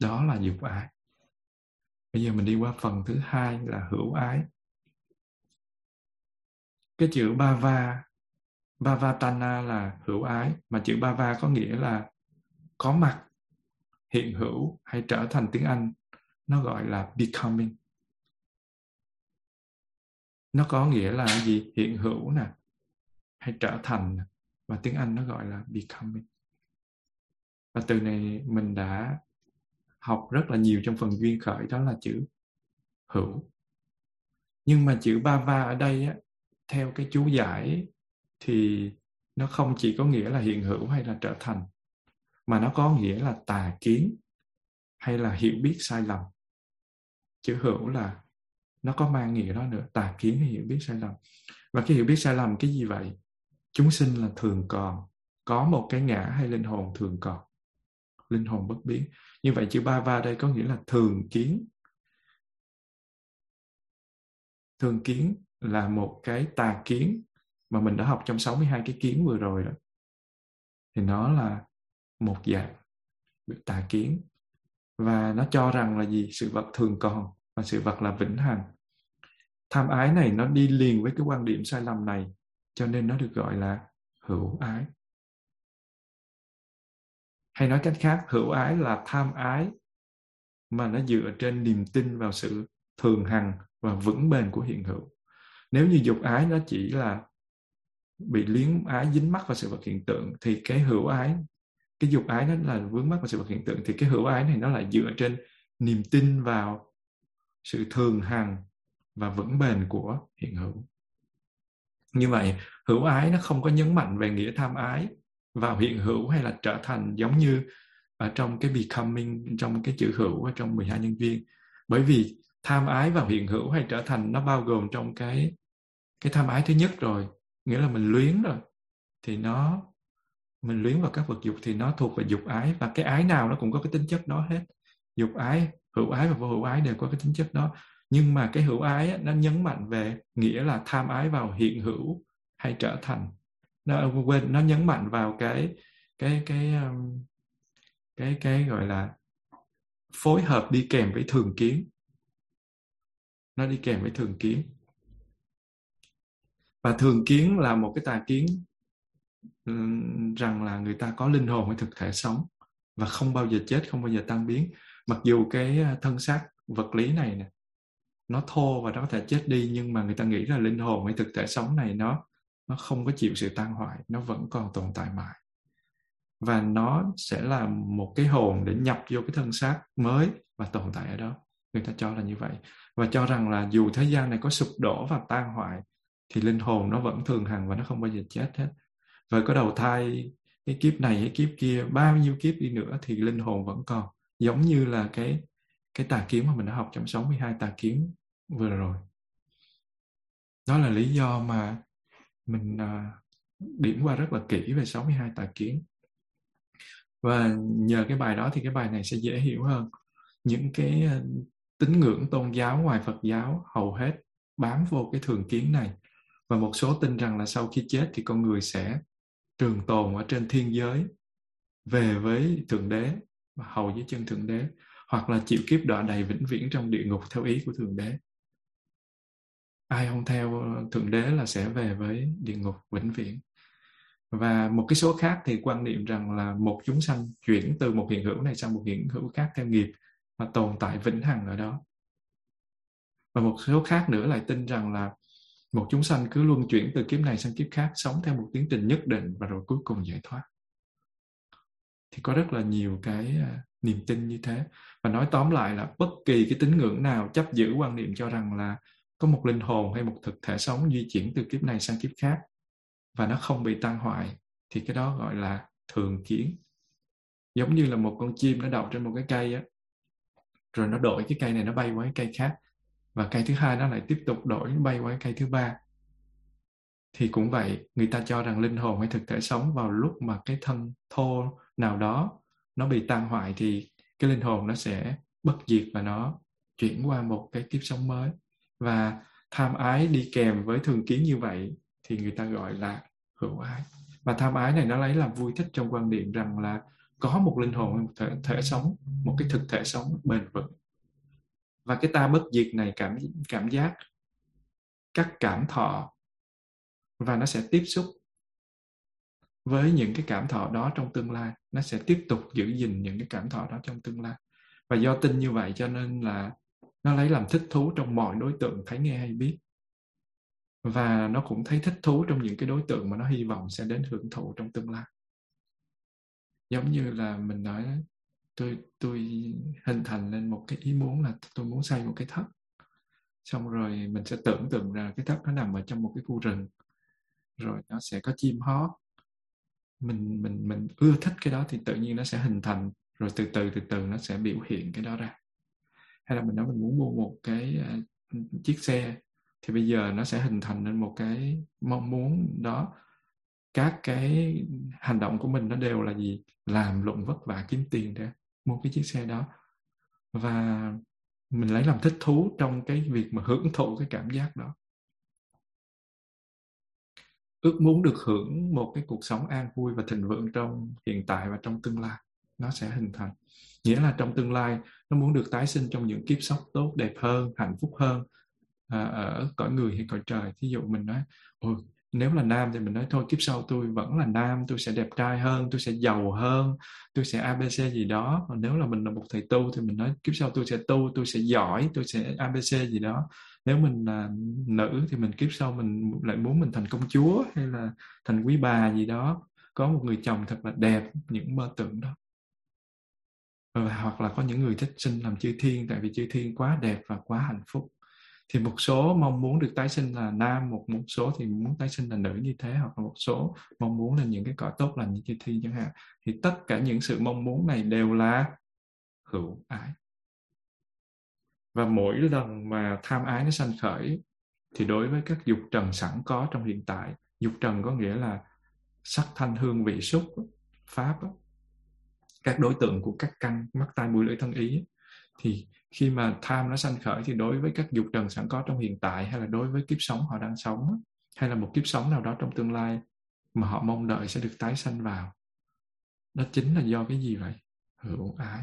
đó là dục ái bây giờ mình đi qua phần thứ hai là hữu ái cái chữ bava bavatana là hữu ái, mà chữ Bava có nghĩa là có mặt, hiện hữu hay trở thành tiếng Anh. Nó gọi là becoming. Nó có nghĩa là gì? Hiện hữu nè, hay trở thành mà Và tiếng Anh nó gọi là becoming. Và từ này mình đã học rất là nhiều trong phần duyên khởi đó là chữ hữu. Nhưng mà chữ Bava ở đây á, theo cái chú giải thì nó không chỉ có nghĩa là hiện hữu hay là trở thành mà nó có nghĩa là tà kiến hay là hiểu biết sai lầm chữ hữu là nó có mang nghĩa đó nữa tà kiến hay hiểu biết sai lầm và cái hiểu biết sai lầm cái gì vậy chúng sinh là thường còn, có một cái ngã hay linh hồn thường còn, linh hồn bất biến. Như vậy chữ ba va đây có nghĩa là thường kiến. Thường kiến là một cái tà kiến mà mình đã học trong 62 cái kiến vừa rồi đó. Thì nó là một dạng tà kiến. Và nó cho rằng là gì? Sự vật thường còn và sự vật là vĩnh hằng. Tham ái này nó đi liền với cái quan điểm sai lầm này cho nên nó được gọi là hữu ái. Hay nói cách khác, hữu ái là tham ái mà nó dựa trên niềm tin vào sự thường hằng và vững bền của hiện hữu. Nếu như dục ái nó chỉ là bị liếng ái, dính mắc vào sự vật hiện tượng, thì cái hữu ái, cái dục ái nó là vướng mắc vào sự vật hiện tượng, thì cái hữu ái này nó lại dựa trên niềm tin vào sự thường hằng và vững bền của hiện hữu như vậy, hữu ái nó không có nhấn mạnh về nghĩa tham ái, vào hiện hữu hay là trở thành giống như ở trong cái becoming, trong cái chữ hữu ở trong 12 nhân viên. Bởi vì tham ái vào hiện hữu hay trở thành nó bao gồm trong cái cái tham ái thứ nhất rồi, nghĩa là mình luyến rồi, thì nó, mình luyến vào các vật dục thì nó thuộc về dục ái, và cái ái nào nó cũng có cái tính chất đó hết. Dục ái, hữu ái và vô hữu ái đều có cái tính chất đó nhưng mà cái hữu ái nó nhấn mạnh về nghĩa là tham ái vào hiện hữu hay trở thành. Nó quên, nó nhấn mạnh vào cái cái cái um, cái cái gọi là phối hợp đi kèm với thường kiến. Nó đi kèm với thường kiến. Và thường kiến là một cái tà kiến rằng là người ta có linh hồn hay thực thể sống và không bao giờ chết, không bao giờ tan biến. Mặc dù cái à, thân xác vật lý này nè nó thô và nó có thể chết đi, nhưng mà người ta nghĩ là linh hồn hay thực thể sống này nó nó không có chịu sự tan hoại, nó vẫn còn tồn tại mãi. Và nó sẽ là một cái hồn để nhập vô cái thân xác mới và tồn tại ở đó. Người ta cho là như vậy. Và cho rằng là dù thế gian này có sụp đổ và tan hoại, thì linh hồn nó vẫn thường hằng và nó không bao giờ chết hết. Và có đầu thai cái kiếp này, cái kiếp kia, bao nhiêu kiếp đi nữa thì linh hồn vẫn còn. Giống như là cái cái tà kiếm mà mình đã học trong 62 tà kiếm vừa rồi đó là lý do mà mình uh, điểm qua rất là kỹ về 62 tà kiến. Và nhờ cái bài đó thì cái bài này sẽ dễ hiểu hơn. Những cái uh, tín ngưỡng tôn giáo ngoài Phật giáo hầu hết bám vô cái thường kiến này. Và một số tin rằng là sau khi chết thì con người sẽ trường tồn ở trên thiên giới về với thượng đế và hầu dưới chân thượng đế hoặc là chịu kiếp đọa đầy vĩnh viễn trong địa ngục theo ý của thượng đế ai không theo thượng đế là sẽ về với địa ngục vĩnh viễn. Và một cái số khác thì quan niệm rằng là một chúng sanh chuyển từ một hiện hữu này sang một hiện hữu khác theo nghiệp và tồn tại vĩnh hằng ở đó. Và một số khác nữa lại tin rằng là một chúng sanh cứ luân chuyển từ kiếp này sang kiếp khác, sống theo một tiến trình nhất định và rồi cuối cùng giải thoát. Thì có rất là nhiều cái à, niềm tin như thế. Và nói tóm lại là bất kỳ cái tín ngưỡng nào chấp giữ quan niệm cho rằng là có một linh hồn hay một thực thể sống di chuyển từ kiếp này sang kiếp khác và nó không bị tan hoại, thì cái đó gọi là thường kiến. Giống như là một con chim nó đậu trên một cái cây á, rồi nó đổi cái cây này nó bay qua cái cây khác, và cây thứ hai nó lại tiếp tục đổi bay qua cái cây thứ ba. Thì cũng vậy, người ta cho rằng linh hồn hay thực thể sống vào lúc mà cái thân thô nào đó nó bị tan hoại thì cái linh hồn nó sẽ bất diệt và nó chuyển qua một cái kiếp sống mới và tham ái đi kèm với thường kiến như vậy thì người ta gọi là hữu ái. Và tham ái này nó lấy làm vui thích trong quan điểm rằng là có một linh hồn một thể, thể sống một cái thực thể sống bền vững. Và cái ta bất diệt này cảm cảm giác các cảm thọ và nó sẽ tiếp xúc với những cái cảm thọ đó trong tương lai. Nó sẽ tiếp tục giữ gìn những cái cảm thọ đó trong tương lai. Và do tin như vậy cho nên là nó lấy làm thích thú trong mọi đối tượng thấy nghe hay biết. Và nó cũng thấy thích thú trong những cái đối tượng mà nó hy vọng sẽ đến hưởng thụ trong tương lai. Giống như là mình nói, tôi tôi hình thành lên một cái ý muốn là tôi muốn xây một cái thất. Xong rồi mình sẽ tưởng tượng ra cái thất nó nằm ở trong một cái khu rừng, rồi nó sẽ có chim hót. Mình mình mình ưa thích cái đó thì tự nhiên nó sẽ hình thành, rồi từ từ từ từ nó sẽ biểu hiện cái đó ra hay là mình nói mình muốn mua một cái uh, chiếc xe thì bây giờ nó sẽ hình thành nên một cái mong muốn đó. Các cái hành động của mình nó đều là gì? Làm lụng vất vả kiếm tiền để mua cái chiếc xe đó. Và mình lấy làm thích thú trong cái việc mà hưởng thụ cái cảm giác đó. Ước muốn được hưởng một cái cuộc sống an vui và thịnh vượng trong hiện tại và trong tương lai nó sẽ hình thành. Nghĩa là trong tương lai nó muốn được tái sinh trong những kiếp sống tốt đẹp hơn hạnh phúc hơn à, ở cõi người hay cõi trời. Thí dụ mình nói ôi nếu là nam thì mình nói thôi kiếp sau tôi vẫn là nam tôi sẽ đẹp trai hơn tôi sẽ giàu hơn tôi sẽ abc gì đó. Còn nếu là mình là một thầy tu thì mình nói kiếp sau tôi sẽ tu tôi sẽ giỏi tôi sẽ abc gì đó. Nếu mình là nữ thì mình kiếp sau mình lại muốn mình thành công chúa hay là thành quý bà gì đó. Có một người chồng thật là đẹp những mơ tưởng đó. Ờ, hoặc là có những người thích sinh làm chư thiên tại vì chư thiên quá đẹp và quá hạnh phúc. Thì một số mong muốn được tái sinh là nam, một một số thì muốn tái sinh là nữ như thế, hoặc là một số mong muốn là những cái cõi tốt lành như chư thiên chẳng hạn. Thì tất cả những sự mong muốn này đều là hữu ái. Và mỗi lần mà tham ái nó sanh khởi, thì đối với các dục trần sẵn có trong hiện tại, dục trần có nghĩa là sắc thanh hương vị xúc, pháp các đối tượng của các căn, mắt, tai, mũi, lưỡi, thân ý, thì khi mà tham nó sanh khởi thì đối với các dục trần sẵn có trong hiện tại hay là đối với kiếp sống họ đang sống hay là một kiếp sống nào đó trong tương lai mà họ mong đợi sẽ được tái sanh vào, đó chính là do cái gì vậy? Hữu ái.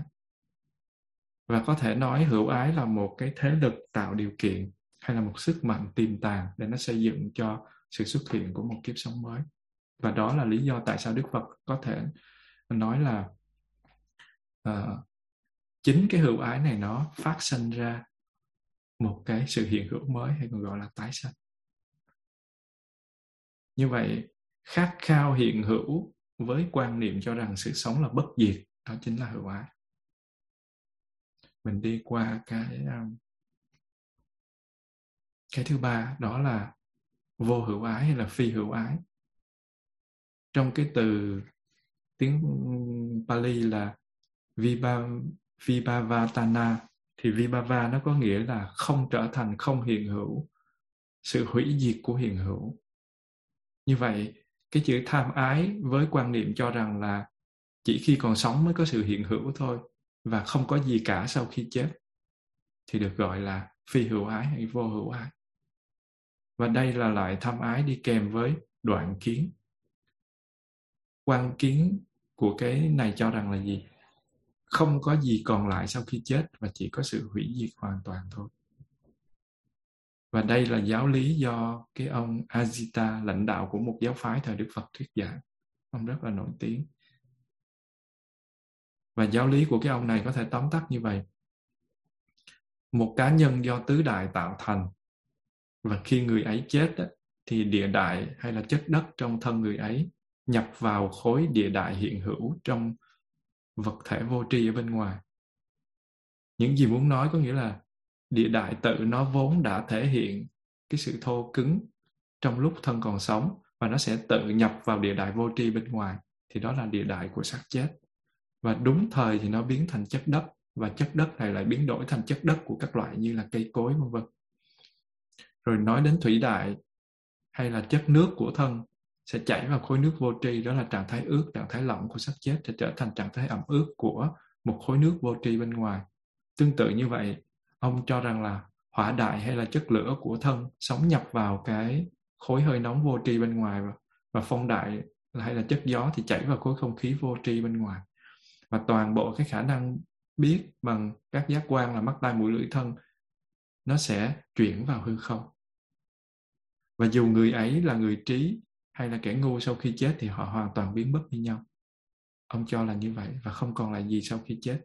Và có thể nói hữu ái là một cái thế lực tạo điều kiện hay là một sức mạnh tiềm tàng để nó xây dựng cho sự xuất hiện của một kiếp sống mới. Và đó là lý do tại sao đức phật có thể nói là uh, chính cái hữu ái này nó phát sinh ra một cái sự hiện hữu mới hay còn gọi là tái sanh. Như vậy khát khao hiện hữu với quan niệm cho rằng sự sống là bất diệt đó chính là hữu ái. Mình đi qua cái um, cái thứ ba đó là vô hữu ái hay là phi hữu ái. Trong cái từ tiếng Pali là Vibhavatana thì Vibhava nó có nghĩa là không trở thành không hiện hữu, sự hủy diệt của hiện hữu. Như vậy, cái chữ tham ái với quan niệm cho rằng là chỉ khi còn sống mới có sự hiện hữu thôi và không có gì cả sau khi chết, thì được gọi là phi hữu ái hay vô hữu ái. Và đây là loại tham ái đi kèm với đoạn kiến. Quan kiến của cái này cho rằng là gì? Không có gì còn lại sau khi chết và chỉ có sự hủy diệt hoàn toàn thôi. Và đây là giáo lý do cái ông Ajita, lãnh đạo của một giáo phái thời Đức Phật thuyết giảng. Ông rất là nổi tiếng. Và giáo lý của cái ông này có thể tóm tắt như vậy. Một cá nhân do tứ đại tạo thành và khi người ấy chết thì địa đại hay là chất đất trong thân người ấy nhập vào khối địa đại hiện hữu trong vật thể vô tri ở bên ngoài. Những gì muốn nói có nghĩa là địa đại tự nó vốn đã thể hiện cái sự thô cứng trong lúc thân còn sống và nó sẽ tự nhập vào địa đại vô tri bên ngoài. Thì đó là địa đại của xác chết. Và đúng thời thì nó biến thành chất đất và chất đất này lại biến đổi thành chất đất của các loại như là cây cối, vân vân. Rồi nói đến thủy đại hay là chất nước của thân sẽ chảy vào khối nước vô tri đó là trạng thái ướt trạng thái lỏng của xác chết sẽ trở thành trạng thái ẩm ướt của một khối nước vô tri bên ngoài. Tương tự như vậy ông cho rằng là hỏa đại hay là chất lửa của thân sống nhập vào cái khối hơi nóng vô tri bên ngoài và, và phong đại hay là chất gió thì chảy vào khối không khí vô tri bên ngoài. Và toàn bộ cái khả năng biết bằng các giác quan là mắt tai mũi lưỡi thân nó sẽ chuyển vào hư không. Và dù người ấy là người trí hay là kẻ ngu sau khi chết thì họ hoàn toàn biến mất như nhau. Ông cho là như vậy và không còn là gì sau khi chết.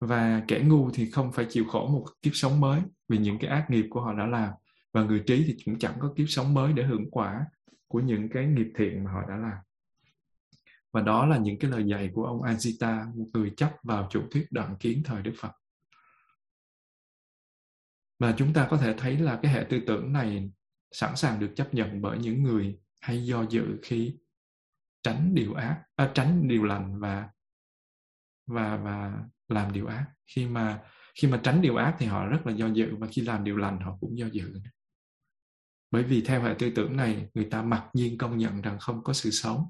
Và kẻ ngu thì không phải chịu khổ một kiếp sống mới vì những cái ác nghiệp của họ đã làm. Và người trí thì cũng chẳng có kiếp sống mới để hưởng quả của những cái nghiệp thiện mà họ đã làm. Và đó là những cái lời dạy của ông Ajita một người chấp vào chủ thuyết đoạn kiến thời Đức Phật. Mà chúng ta có thể thấy là cái hệ tư tưởng này sẵn sàng được chấp nhận bởi những người hay do dự khi tránh điều ác à, tránh điều lành và và và làm điều ác. Khi mà khi mà tránh điều ác thì họ rất là do dự và khi làm điều lành họ cũng do dự. Bởi vì theo hệ tư tưởng này người ta mặc nhiên công nhận rằng không có sự sống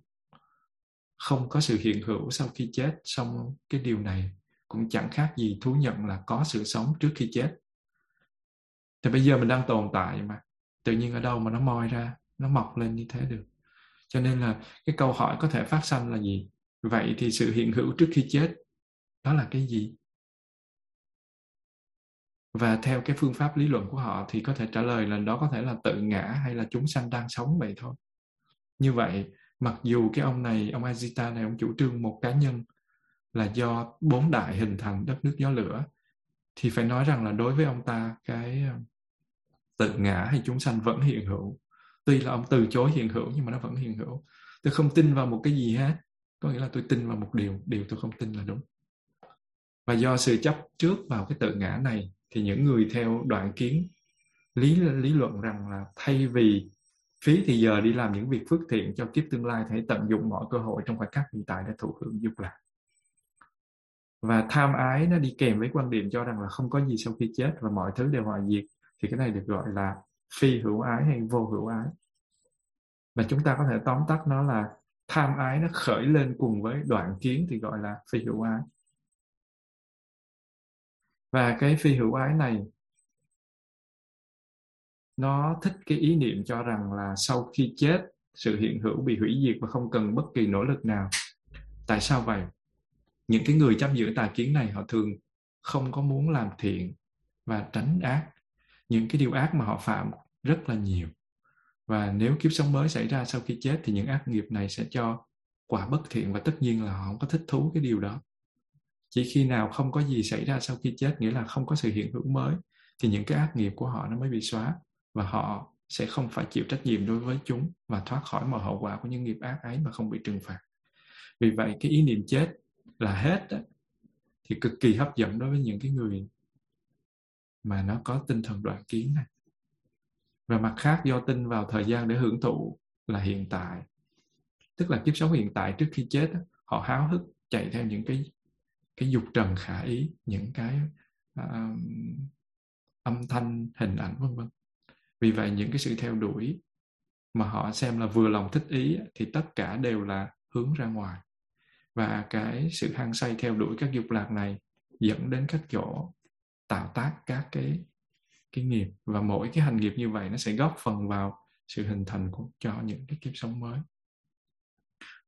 không có sự hiện hữu sau khi chết xong cái điều này cũng chẳng khác gì thú nhận là có sự sống trước khi chết. Thì bây giờ mình đang tồn tại mà tự nhiên ở đâu mà nó moi ra, nó mọc lên như thế được. Cho nên là cái câu hỏi có thể phát sanh là gì? Vậy thì sự hiện hữu trước khi chết, đó là cái gì? Và theo cái phương pháp lý luận của họ thì có thể trả lời là đó có thể là tự ngã hay là chúng sanh đang sống vậy thôi. Như vậy, mặc dù cái ông này, ông Ajita này, ông chủ trương một cá nhân là do bốn đại hình thành đất nước gió lửa, thì phải nói rằng là đối với ông ta, cái ờ, tự ngã hay chúng sanh vẫn hiện hữu. Tuy là ông từ chối hiện hữu, nhưng mà nó vẫn hiện hữu. Tôi không tin vào một cái gì hết. Có nghĩa là tôi tin vào một điều. Điều tôi không tin là đúng. Và do sự chấp trước vào cái tự ngã này, thì những người theo đoạn kiến lý lý luận rằng là thay vì phí thì giờ đi làm những việc phước thiện cho kiếp tương lai, hãy tận dụng mọi cơ hội trong khoảnh khắc hiện tại để thụ hưởng dục lạc. Và tham ái nó đi kèm với quan điểm cho rằng là không có gì sau khi chết và mọi thứ đều hoại diệt thì cái này được gọi là phi hữu ái hay vô hữu ái. Và chúng ta có thể tóm tắt nó là tham ái nó khởi lên cùng với đoạn kiến thì gọi là phi hữu ái. Và cái phi hữu ái này, nó thích cái ý niệm cho rằng là sau khi chết, sự hiện hữu bị hủy diệt và không cần bất kỳ nỗ lực nào. Tại sao vậy? Những cái người chấp giữ tà kiến này, họ thường không có muốn làm thiện và tránh ác những cái điều ác mà họ phạm rất là nhiều. Và nếu kiếp sống mới xảy ra sau khi chết thì những ác nghiệp này sẽ cho quả bất thiện và tất nhiên là họ không có thích thú cái điều đó. Chỉ khi nào không có gì xảy ra sau khi chết nghĩa là không có sự hiện hữu mới thì những cái ác nghiệp của họ nó mới bị xóa và họ sẽ không phải chịu trách nhiệm đối với chúng và thoát khỏi mọi hậu quả của những nghiệp ác ấy mà không bị trừng phạt. Vì vậy cái ý niệm chết là hết đó, thì cực kỳ hấp dẫn đối với những cái người mà nó có tinh thần đoạn kiến này. Và mặt khác do tin vào thời gian để hưởng thụ là hiện tại. Tức là kiếp sống hiện tại trước khi chết họ háo hức chạy theo những cái cái dục trần khả ý những cái uh, âm thanh hình ảnh vân vân. Vì vậy những cái sự theo đuổi mà họ xem là vừa lòng thích ý thì tất cả đều là hướng ra ngoài. Và cái sự hăng say theo đuổi các dục lạc này dẫn đến các chỗ tạo tác các cái cái nghiệp. Và mỗi cái hành nghiệp như vậy nó sẽ góp phần vào sự hình thành của, cho những cái kiếp sống mới.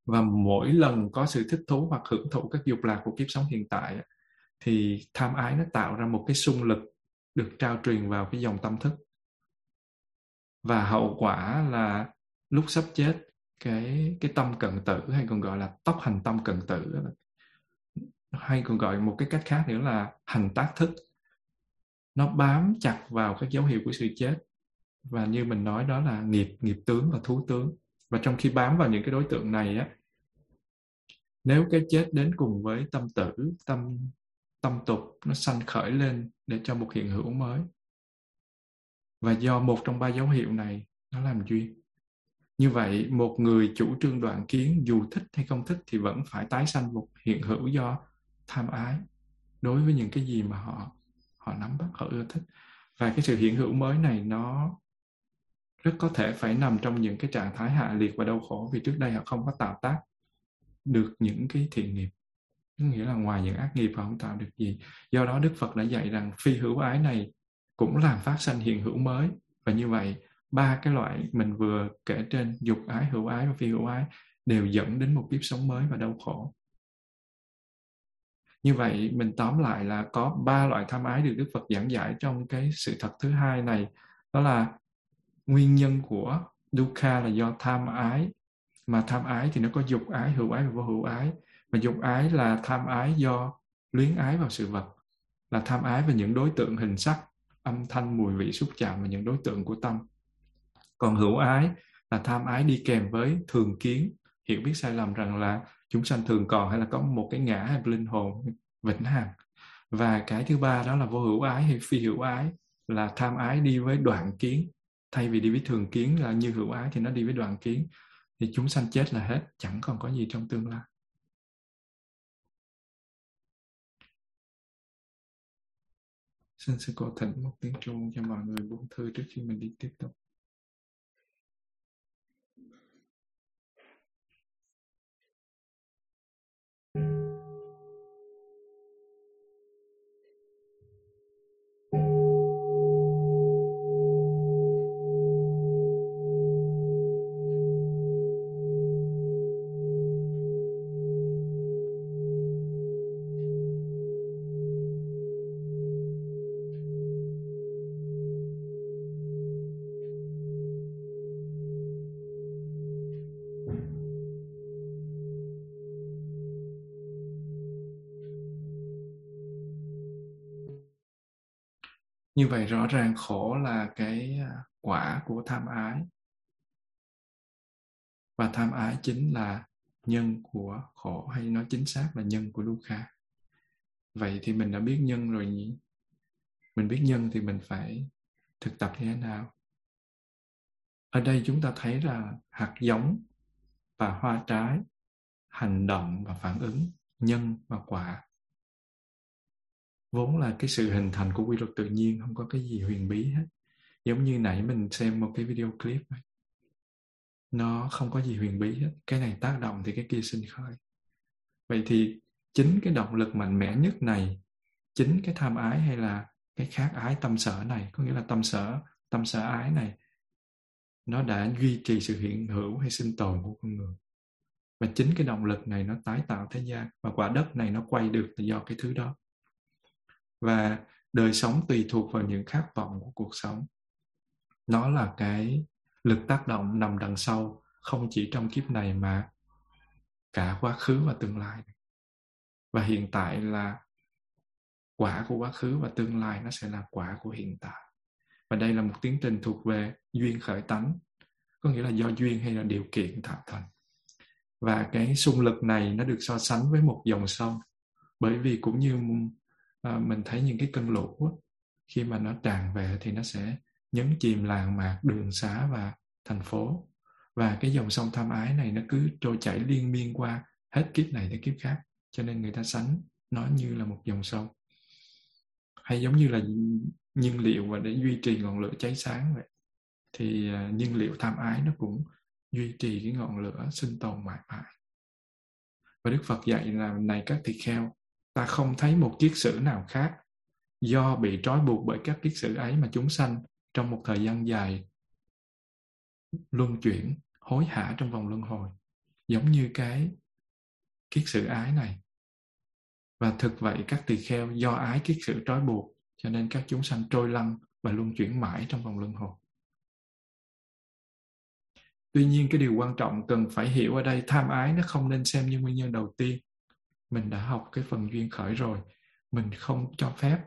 Và mỗi lần có sự thích thú hoặc hưởng thụ các dục lạc của kiếp sống hiện tại thì tham ái nó tạo ra một cái xung lực được trao truyền vào cái dòng tâm thức. Và hậu quả là lúc sắp chết, cái cái tâm cận tử hay còn gọi là tốc hành tâm cận tử hay còn gọi một cái cách khác nữa là hành tác thức nó bám chặt vào các dấu hiệu của sự chết. Và như mình nói, đó là nghiệp nghiệp tướng và thú tướng. Và trong khi bám vào những cái đối tượng này á, nếu cái chết đến cùng với tâm tử, tâm tâm tục, nó sanh khởi lên để cho một hiện hữu mới. Và do một trong ba dấu hiệu này, nó làm duyên. Như vậy, một người chủ trương đoạn kiến, dù thích hay không thích thì vẫn phải tái sanh một hiện hữu do tham ái đối với những cái gì mà họ họ nắm bắt, họ ưa thích. Và cái sự hiện hữu mới này nó rất có thể phải nằm trong những cái trạng thái hạ liệt và đau khổ vì trước đây họ không có tạo tác được những cái thiện nghiệp. Nghĩa là ngoài những ác nghiệp họ không tạo được gì. Do đó đức phật đã dạy rằng phi hữu ái này cũng làm phát sanh hiện hữu mới. Và như vậy, ba cái loại mình vừa kể trên, dục ái, hữu ái và phi hữu ái đều dẫn đến một kiếp sống mới và đau khổ như vậy, mình tóm lại là có ba loại tham ái được đức phật giảng giải trong cái sự thật thứ hai này. Đó là nguyên nhân của dukkha là do tham ái. Mà tham ái thì nó có dục ái, hữu ái và vô hữu ái. Mà dục ái là tham ái do luyến ái vào sự vật. Là tham ái về những đối tượng hình sắc, âm thanh, mùi vị, xúc chạm và những đối tượng của tâm. Còn hữu ái là tham ái đi kèm với thường kiến. Hiểu biết sai lầm rằng là chúng sanh thường còn hay là có một cái ngã hay linh hồn vĩnh hằng. Và cái thứ ba đó là vô hữu ái hay phi hữu ái, là tham ái đi với đoạn kiến. Thay vì đi với thường kiến là như hữu ái thì nó đi với đoạn kiến. Thì chúng sanh chết là hết, chẳng còn có gì trong tương lai. Xin sư cô thỉnh một tiếng chuông cho mọi người buông thư trước khi mình đi tiếp tục. Như vậy rõ ràng khổ là cái à, quả của tham ái. Và tham ái chính là nhân của khổ hay nói chính xác là nhân của dukkha vậy thì mình đã biết nhân rồi nhỉ? Mình biết nhân thì mình phải thực tập như thế nào? Ở đây chúng ta thấy là hạt giống và hoa trái, hành động và phản ứng, nhân và quả vốn là cái sự hình thành của quy luật tự nhiên, không có cái gì huyền bí hết. Giống như nãy mình xem một cái video clip ấy. nó không có gì huyền bí hết. Cái này tác động thì cái kia sinh khởi. Vậy thì chính cái động lực mạnh mẽ nhất này, chính cái tham ái hay là cái khác ái tâm sở này, có nghĩa là tâm sở tâm sở ái này, nó đã duy trì sự hiện hữu hay sinh tồn của con người. Và chính cái động lực này nó tái tạo thế gian, và quả đất này nó quay được là do cái thứ đó và đời sống tùy thuộc vào những khát vọng của cuộc sống. Nó là cái lực tác động nằm đằng sau, không chỉ trong kiếp này mà cả quá khứ và tương lai. Và hiện tại là quả của quá khứ và tương lai nó sẽ là quả của hiện tại. Và đây là một tiến trình thuộc về duyên khởi tánh, có nghĩa là do duyên hay là điều kiện tạo thành. Và cái xung lực này nó được so sánh với một dòng sông, bởi vì cũng như à, mình thấy những cái cơn lũ á, khi mà nó tràn về thì nó sẽ nhấn chìm làng mạc đường xá và thành phố. Và cái dòng sông tham ái này nó cứ trôi chảy liên miên qua hết kiếp này đến kiếp khác cho nên người ta sánh nó như là một dòng sông. Hay giống như là nhiên liệu và để duy trì ngọn lửa cháy sáng vậy. Thì ờ, nhiên liệu tham ái nó cũng duy trì cái ngọn lửa sinh tồn mãi mãi. Và đức phật dạy là này các thịt kheo ta không thấy một kiết sử nào khác. Do bị trói buộc bởi các kiết sử ấy mà chúng sanh trong một thời gian dài luân chuyển, hối hả trong vòng luân hồi, giống như cái kiết sử ái này. Và thực vậy, các tỳ kheo do ái kiết sử trói buộc, cho nên các chúng sanh trôi lăn và luân chuyển mãi trong vòng luân hồi. Tuy nhiên, cái điều quan trọng cần phải hiểu ở đây, tham ái nó không nên xem như nguyên nhân đầu tiên mình đã học cái phần duyên khởi rồi. Mình không cho phép.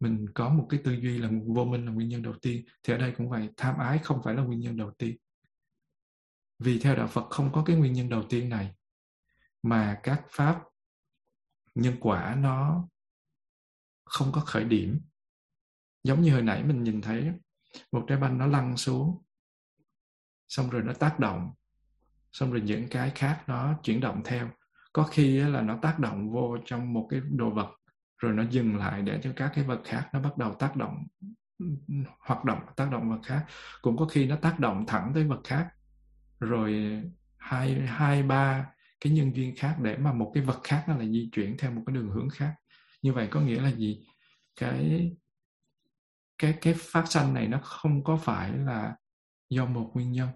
Mình có một cái tư duy là vô minh là nguyên nhân đầu tiên. Thì ở đây cũng vậy, tham ái không phải là nguyên nhân đầu tiên. Vì theo đạo phật không có cái nguyên nhân đầu tiên này, mà các pháp nhân quả nó không có khởi điểm. Giống như hồi nãy mình nhìn thấy, một trái banh nó lăn xuống, xong rồi nó tác động, xong rồi những cái khác nó chuyển động theo có khi là nó tác động vô trong một cái đồ vật, rồi nó dừng lại để cho các cái vật khác nó bắt đầu tác động, hoạt động, tác động vật khác. Cũng có khi nó tác động thẳng tới vật khác. Rồi hai hai, ba cái nhân duyên khác để mà một cái vật khác nó lại di chuyển theo một cái đường hướng khác. Như vậy có nghĩa là gì? Cái cái cái phát sanh này nó không có phải là do một nguyên nhân,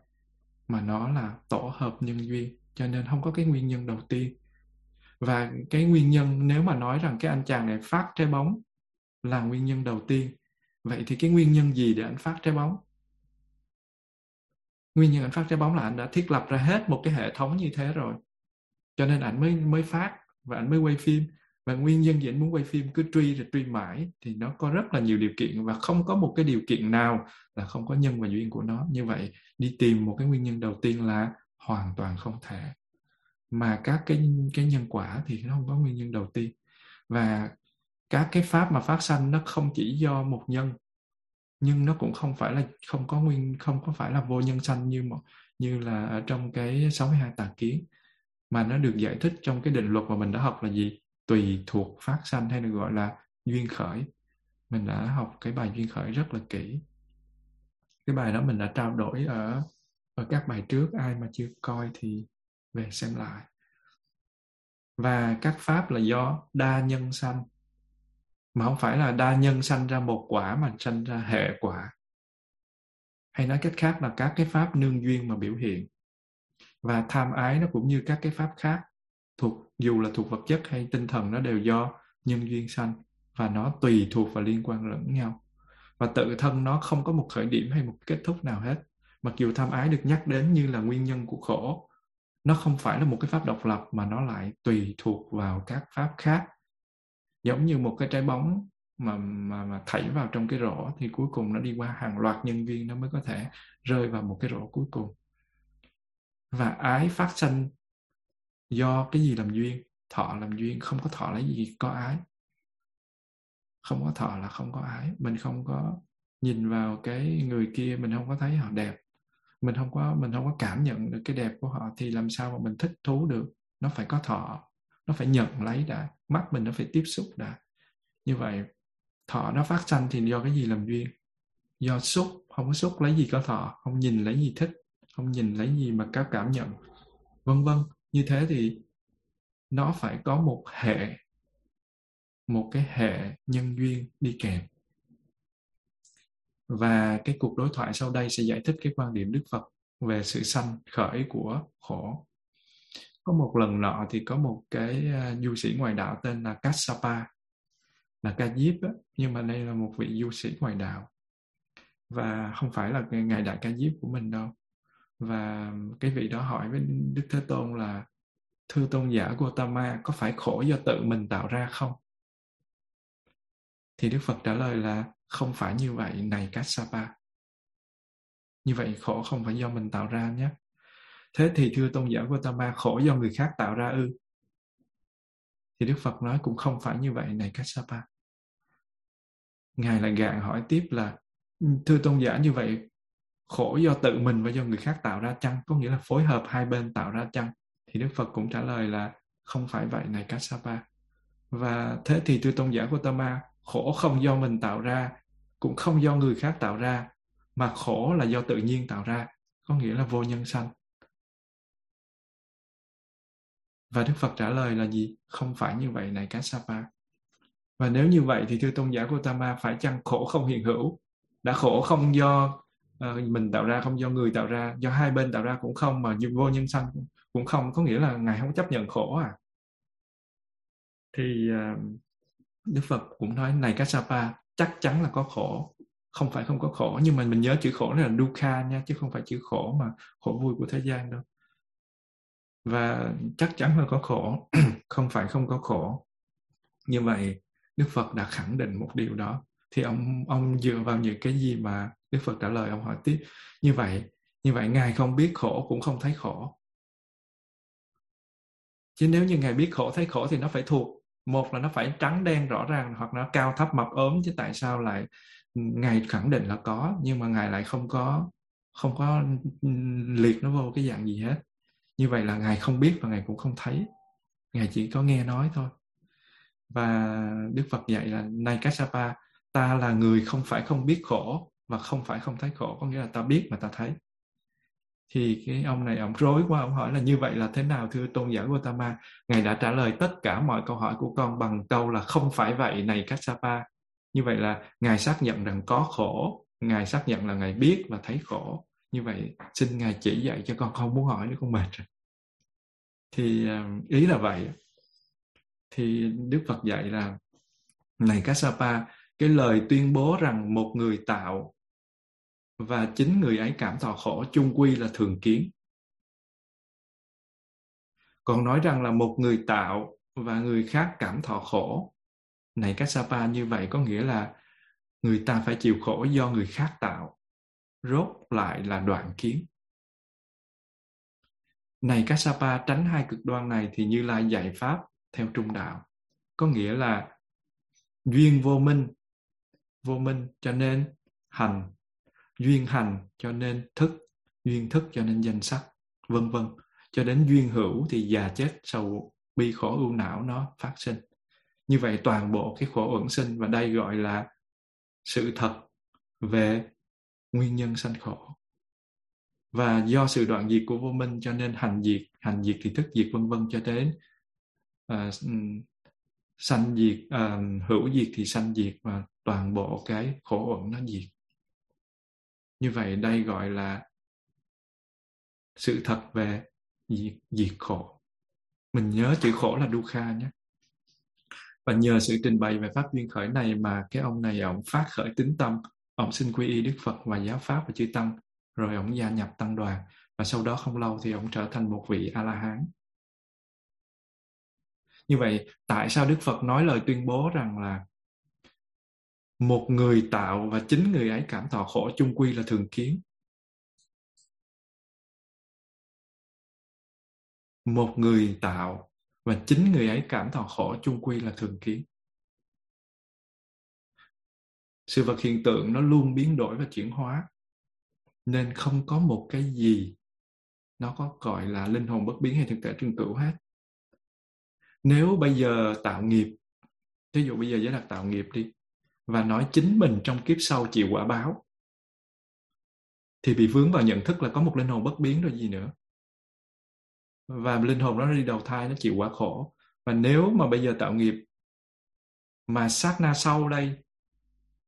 mà nó là tổ hợp nhân duyên. Cho nên không có cái nguyên nhân đầu tiên và cái nguyên nhân, nếu mà nói rằng cái anh chàng này phát trái bóng là nguyên nhân đầu tiên. Vậy thì cái nguyên nhân gì để anh phát trái bóng? Nguyên nhân anh phát trái bóng là anh đã thiết lập ra hết một cái hệ thống như thế rồi. Cho nên anh mới mới phát và anh mới quay phim. Và nguyên nhân gì anh muốn quay phim? Cứ truy rồi truy mãi thì nó có rất là nhiều điều kiện và không có một cái điều kiện nào là không có nhân và duyên của nó. Như vậy, đi tìm một cái nguyên nhân đầu tiên là hoàn toàn không thể mà các cái cái nhân quả thì nó không có nguyên nhân đầu tiên. Và các cái pháp mà phát sanh nó không chỉ do một nhân, nhưng nó cũng không phải là, không có nguyên, không có phải là vô nhân sanh như một, như là ở trong cái 62 tà kiến. Mà nó được giải thích trong cái định luật mà mình đã học là gì? Tùy thuộc phát sanh hay được gọi là duyên khởi. Mình đã học cái bài duyên khởi rất là kỹ. Cái bài đó mình đã trao đổi ở ở các bài trước. Ai mà chưa coi thì về xem lại. Và các pháp là do đa nhân sanh. Mà không phải là đa nhân sanh ra một quả mà sanh ra hệ quả. Hay nói cách khác là các cái pháp nương duyên mà biểu hiện. Và tham ái nó cũng như các cái pháp khác, thuộc, dù là thuộc vật chất hay tinh thần, nó đều do nhân duyên sanh. Và nó tùy thuộc và liên quan lẫn nhau. Và tự thân nó không có một khởi điểm hay một kết thúc nào hết. Mặc dù tham ái được nhắc đến như là nguyên nhân của khổ nó không phải là một cái pháp độc lập mà nó lại tùy thuộc vào các pháp khác. Giống như một cái trái bóng mà mà mà thảy vào trong cái rổ thì cuối cùng nó đi qua hàng loạt nhân viên nó mới có thể rơi vào một cái rổ cuối cùng. Và ái phát sinh do cái gì làm duyên? Thọ làm duyên, không có thọ lấy gì, có ái. Không có thọ là không có ái. Mình không có nhìn vào cái người kia, mình không có thấy họ đẹp mình không có, mình không có cảm nhận được cái đẹp của họ thì làm sao mà mình thích thú được? Nó phải có thọ, nó phải nhận lấy đã, mắt mình nó phải tiếp xúc đã. Như vậy, thọ nó phát sanh thì do cái gì làm duyên? Do xúc không có xúc lấy gì có thọ không nhìn lấy gì thích không nhìn lấy gì mà có cảm nhận, vân vân. Như thế thì nó phải có một hệ, một cái hệ nhân duyên đi kèm và cái cuộc đối thoại sau đây sẽ giải thích cái quan điểm Đức Phật về sự sanh khởi của khổ. Có một lần nọ thì có một cái à, du sĩ ngoài đạo tên là Kassapa, là Ca Diếp á, nhưng mà đây là một vị du sĩ ngoài đạo. Và không phải là ngài đại Ca Diếp của mình đâu. Và cái vị đó hỏi với Đức Thế Tôn là Thưa tôn giả Gautama, có phải khổ do tự mình tạo ra không? Thì Đức Phật trả lời là không phải như vậy, này Kassapa. Như vậy khổ không phải do mình tạo ra nhé. Thế thì thưa tôn giả Gautama, khổ do người khác tạo ra ư? Thì Đức Phật nói cũng không phải như vậy, này Kassapa. Ngài lại gạn hỏi tiếp là, thưa tôn giả, như vậy khổ do tự mình và do người khác tạo ra chăng? Có nghĩa là phối hợp hai bên tạo ra chăng? Thì Đức Phật cũng trả lời là không phải vậy, này Kassapa. Và thế thì thưa tôn giả Gautama khổ không do mình tạo ra cũng không do người khác tạo ra mà khổ là do tự nhiên tạo ra có nghĩa là vô nhân sanh. Và đức phật trả lời là gì? Không phải như vậy này Kassapa và nếu như vậy thì thưa tôn giả Gautama phải chăng khổ không hiện hữu? Đã khổ không do uh, mình tạo ra không do người tạo ra do hai bên tạo ra cũng không mà vô nhân sanh cũng không có nghĩa là ngài không chấp nhận khổ à? Thì uh, Đức Phật cũng nói, này Kassapa, chắc chắn là có khổ. Không phải không có khổ, nhưng mà mình nhớ chữ khổ là dukkha nha, chứ không phải chữ khổ mà khổ vui của thế gian đâu. Và chắc chắn là có khổ, không phải không có khổ. Như vậy, đức phật đã khẳng định một điều đó. Thì ông ông dựa vào những cái gì mà đức phật trả lời, ông hỏi tiếp. Như vậy như vậy ngài không biết khổ cũng không thấy khổ. Chứ nếu như ngài biết khổ, thấy khổ thì nó phải thuộc một là nó phải trắng đen rõ ràng hoặc nó cao thấp mập ốm chứ tại sao lại ngài khẳng định là có, nhưng mà ngài lại không có không có liệt nó vô cái dạng gì hết. Như vậy là ngài không biết và ngài cũng không thấy. Ngài chỉ có nghe nói thôi. Và đức phật dạy là này kassapa ta là người không phải không biết khổ và không phải không thấy khổ. Có nghĩa là ta biết mà ta thấy thì cái ông này, ông rối quá, ông hỏi là như vậy là thế nào, thưa tôn giả Gautama? Ngài đã trả lời tất cả mọi câu hỏi của con bằng câu là không phải vậy này, Kassapa. Như vậy là ngài xác nhận rằng có khổ, ngài xác nhận là ngài biết và thấy khổ. Như vậy xin ngài chỉ dạy cho con không muốn hỏi nữa con mệt rồi. Thì ờ, ý là vậy. Thì đức phật dạy là, này Kassapa, cái lời tuyên bố rằng một người tạo và chính người ấy cảm thọ khổ chung quy là thường kiến. Còn nói rằng là một người tạo và người khác cảm thọ khổ. Này Kassapa như vậy có nghĩa là người ta phải chịu khổ do người khác tạo. Rốt lại là đoạn kiến. Này Kassapa tránh hai cực đoan này thì như lai dạy pháp theo trung đạo. Có nghĩa là duyên vô minh vô minh cho nên hành duyên hành cho nên thức duyên thức cho nên danh sắc vân vân. Cho đến duyên hữu thì già chết sầu bi khổ ưu não nó phát sinh. Như vậy toàn bộ cái khổ uẩn sinh và đây gọi là sự thật về nguyên nhân sanh khổ. Và do sự đoạn diệt của vô minh cho nên hành diệt hành diệt thì thức diệt vân vân cho đến uh, sanh diệt uh, hữu diệt thì sanh diệt và toàn bộ cái khổ uẩn nó diệt như vậy đây gọi là sự thật về diệt, diệt khổ. Mình nhớ chữ khổ là dukkha nhé. Và nhờ sự trình bày về pháp duyên khởi này mà cái ông này ông phát khởi tính tâm. Ông xin quy y đức phật và giáo pháp và chư tăng rồi ông gia nhập tăng đoàn. Và sau đó không lâu thì ông trở thành một vị a la hán như vậy tại sao đức phật nói lời tuyên bố rằng là một người tạo và chính người ấy cảm thọ khổ chung quy là thường kiến. Một người tạo và chính người ấy cảm thọ khổ chung quy là thường kiến. Sự vật hiện tượng nó luôn biến đổi và chuyển hóa. Nên không có một cái gì nó có gọi là linh hồn bất biến hay thực thể trường cửu hết. Nếu bây giờ tạo nghiệp ví dụ bây giờ giới đặt tạo nghiệp đi và nói chính mình trong kiếp sau chịu quả báo. Thì bị vướng vào nhận thức là có một linh hồn bất biến rồi gì nữa. Và linh hồn đó đi đầu thai, nó chịu quả khổ. Và nếu mà bây giờ tạo nghiệp mà sát na sau đây,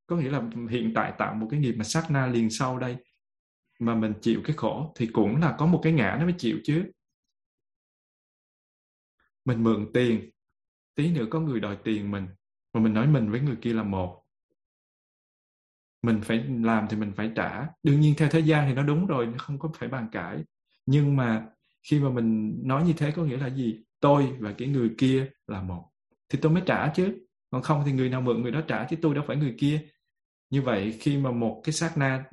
có nghĩa là hiện tại tạo một cái nghiệp mà sát na liền sau đây, mà mình chịu cái khổ, thì cũng là có một cái ngã nó mới chịu chứ. Mình mượn tiền, tí nữa có người đòi tiền mình, mà mình nói mình với người kia là một mình phải làm thì mình phải trả. Đương nhiên theo thế gian thì nó đúng rồi không có phải bàn cãi. Nhưng mà khi mà mình nói như thế có nghĩa là gì? Tôi và cái người kia là một. Thì tôi mới trả chứ. Còn không thì người nào mượn người đó trả chứ tôi đâu phải người kia. Như vậy khi mà một cái sát na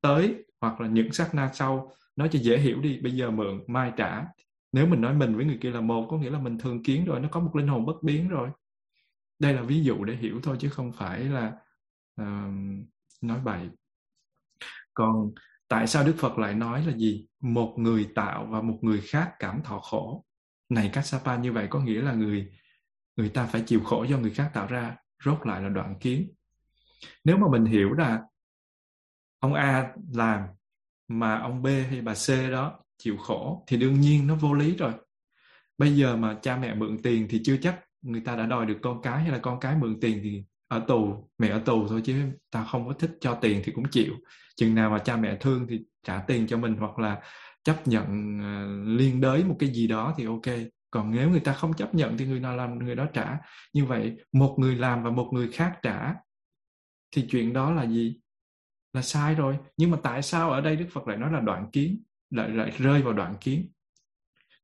tới hoặc là những sát na sau nói cho dễ hiểu đi bây giờ mượn mai trả. Nếu mình nói mình với người kia là một có nghĩa là mình thường kiến rồi nó có một linh hồn bất biến rồi. Đây là ví dụ để hiểu thôi chứ không phải là uh, nói bậy. Còn tại sao đức phật lại nói là gì? Một người tạo và một người khác cảm thọ khổ. Này Kassapa như vậy có nghĩa là người người ta phải chịu khổ do người khác tạo ra. Rốt lại là đoạn kiến. Nếu mà mình hiểu là ông A làm mà ông B hay bà C đó chịu khổ, thì đương nhiên nó vô lý rồi. Bây giờ mà cha mẹ mượn tiền thì chưa chắc người ta đã đòi được con cái hay là con cái mượn tiền thì ở tù mẹ ở tù thôi chứ ta không có thích cho tiền thì cũng chịu. Chừng nào mà cha mẹ thương thì trả tiền cho mình hoặc là chấp nhận uh, liên đới một cái gì đó thì ok. Còn nếu người ta không chấp nhận thì người nào làm người đó trả. Như vậy một người làm và một người khác trả thì chuyện đó là gì? Là sai rồi. Nhưng mà tại sao ở đây đức phật lại nói là đoạn kiến lại lại rơi vào đoạn kiến?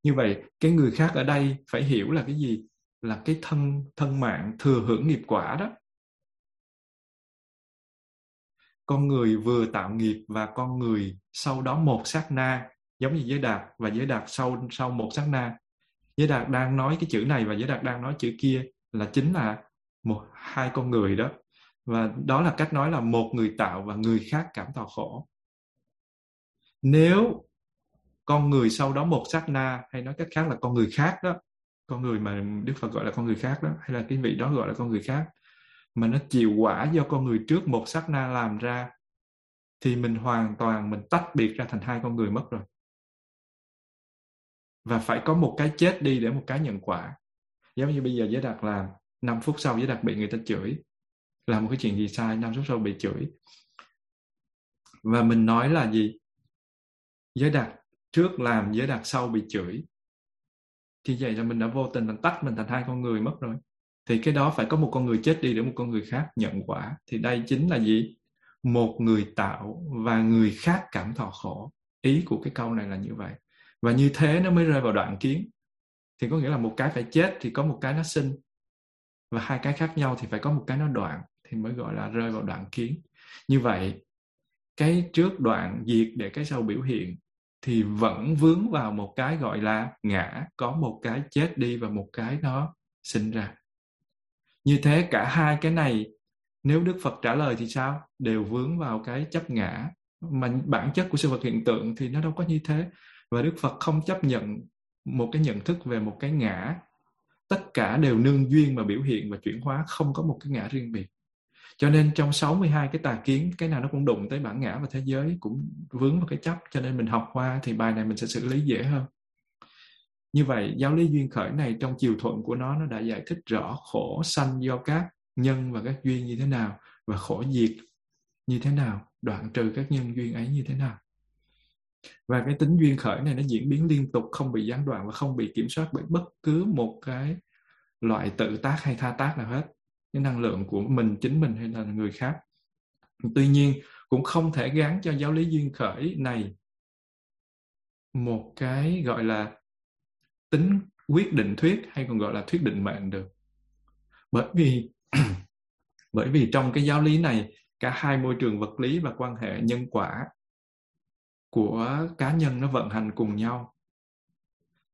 Như vậy cái người khác ở đây phải hiểu là cái gì? Là cái thân thân mạng thừa hưởng nghiệp quả đó. Con người vừa tạo nghiệp và con người sau đó một sát na, giống như giới đạt và giới đạt sau sau một sát na. Giới đạt đang nói cái chữ này và giới đạt đang nói chữ kia là chính là một, hai con người đó. Và đó là cách nói là một người tạo và người khác cảm thọ khổ. Nếu con người sau đó một sát na, hay nói cách khác là con người khác đó, con người mà đức phật gọi là con người khác đó, hay là cái vị đó gọi là con người khác mà nó chịu quả do con người trước một sát na làm ra, thì mình hoàn toàn mình tách biệt ra thành hai con người mất rồi. Và phải có một cái chết đi để một cái nhận quả. Giống như bây giờ giới đạt làm 5 phút sau giới đạt bị người ta chửi. Làm một cái chuyện gì sai 5 phút sau bị chửi. Và mình nói là gì? Giới đạt trước làm, giới đạt sau bị chửi. Thì vậy là mình đã vô tình mình tách mình thành hai con người mất rồi thì cái đó phải có một con người chết đi để một con người khác nhận quả. Thì đây chính là gì? Một người tạo và người khác cảm thọ khổ. Ý của cái câu này là như vậy. Và như thế nó mới rơi vào đoạn kiến. Thì có nghĩa là một cái phải chết thì có một cái nó sinh. Và hai cái khác nhau thì phải có một cái nó đoạn thì mới gọi là rơi vào đoạn kiến. Như vậy, cái trước đoạn diệt để cái sau biểu hiện thì vẫn vướng vào một cái gọi là ngã. Có một cái chết đi và một cái nó sinh ra như thế cả hai cái này, nếu đức phật trả lời thì sao? Đều vướng vào cái chấp ngã. Mà bản chất của sự vật hiện tượng thì nó đâu có như thế. Và đức phật không chấp nhận một cái nhận thức về một cái ngã. Tất cả đều nương duyên mà biểu hiện và chuyển hóa, không có một cái ngã riêng biệt. Cho nên trong 62 cái tà kiến, cái nào nó cũng đụng tới bản ngã và thế giới cũng vướng vào cái chấp. Cho nên mình học qua thì bài này mình sẽ xử lý dễ hơn như vậy, giáo lý duyên khởi này trong chiều thuận của nó nó đã giải thích rõ khổ sanh do các nhân và các duyên như thế nào và khổ diệt như thế nào, đoạn trừ các nhân duyên ấy như thế nào. Và cái tính duyên khởi này nó diễn biến liên tục, không bị gián đoạn và không bị kiểm soát bởi bất cứ một cái loại tự tác hay tha tác nào hết. Cái năng lượng của mình, chính mình hay là người khác. Tuy nhiên, cũng không thể gắn cho giáo lý duyên khởi này một cái, gọi là tính quyết định thuyết hay còn gọi là thuyết định mệnh được. Bởi vì bởi vì trong cái giáo lý này, cả hai môi trường vật lý và quan hệ nhân quả của cá nhân nó vận hành cùng nhau.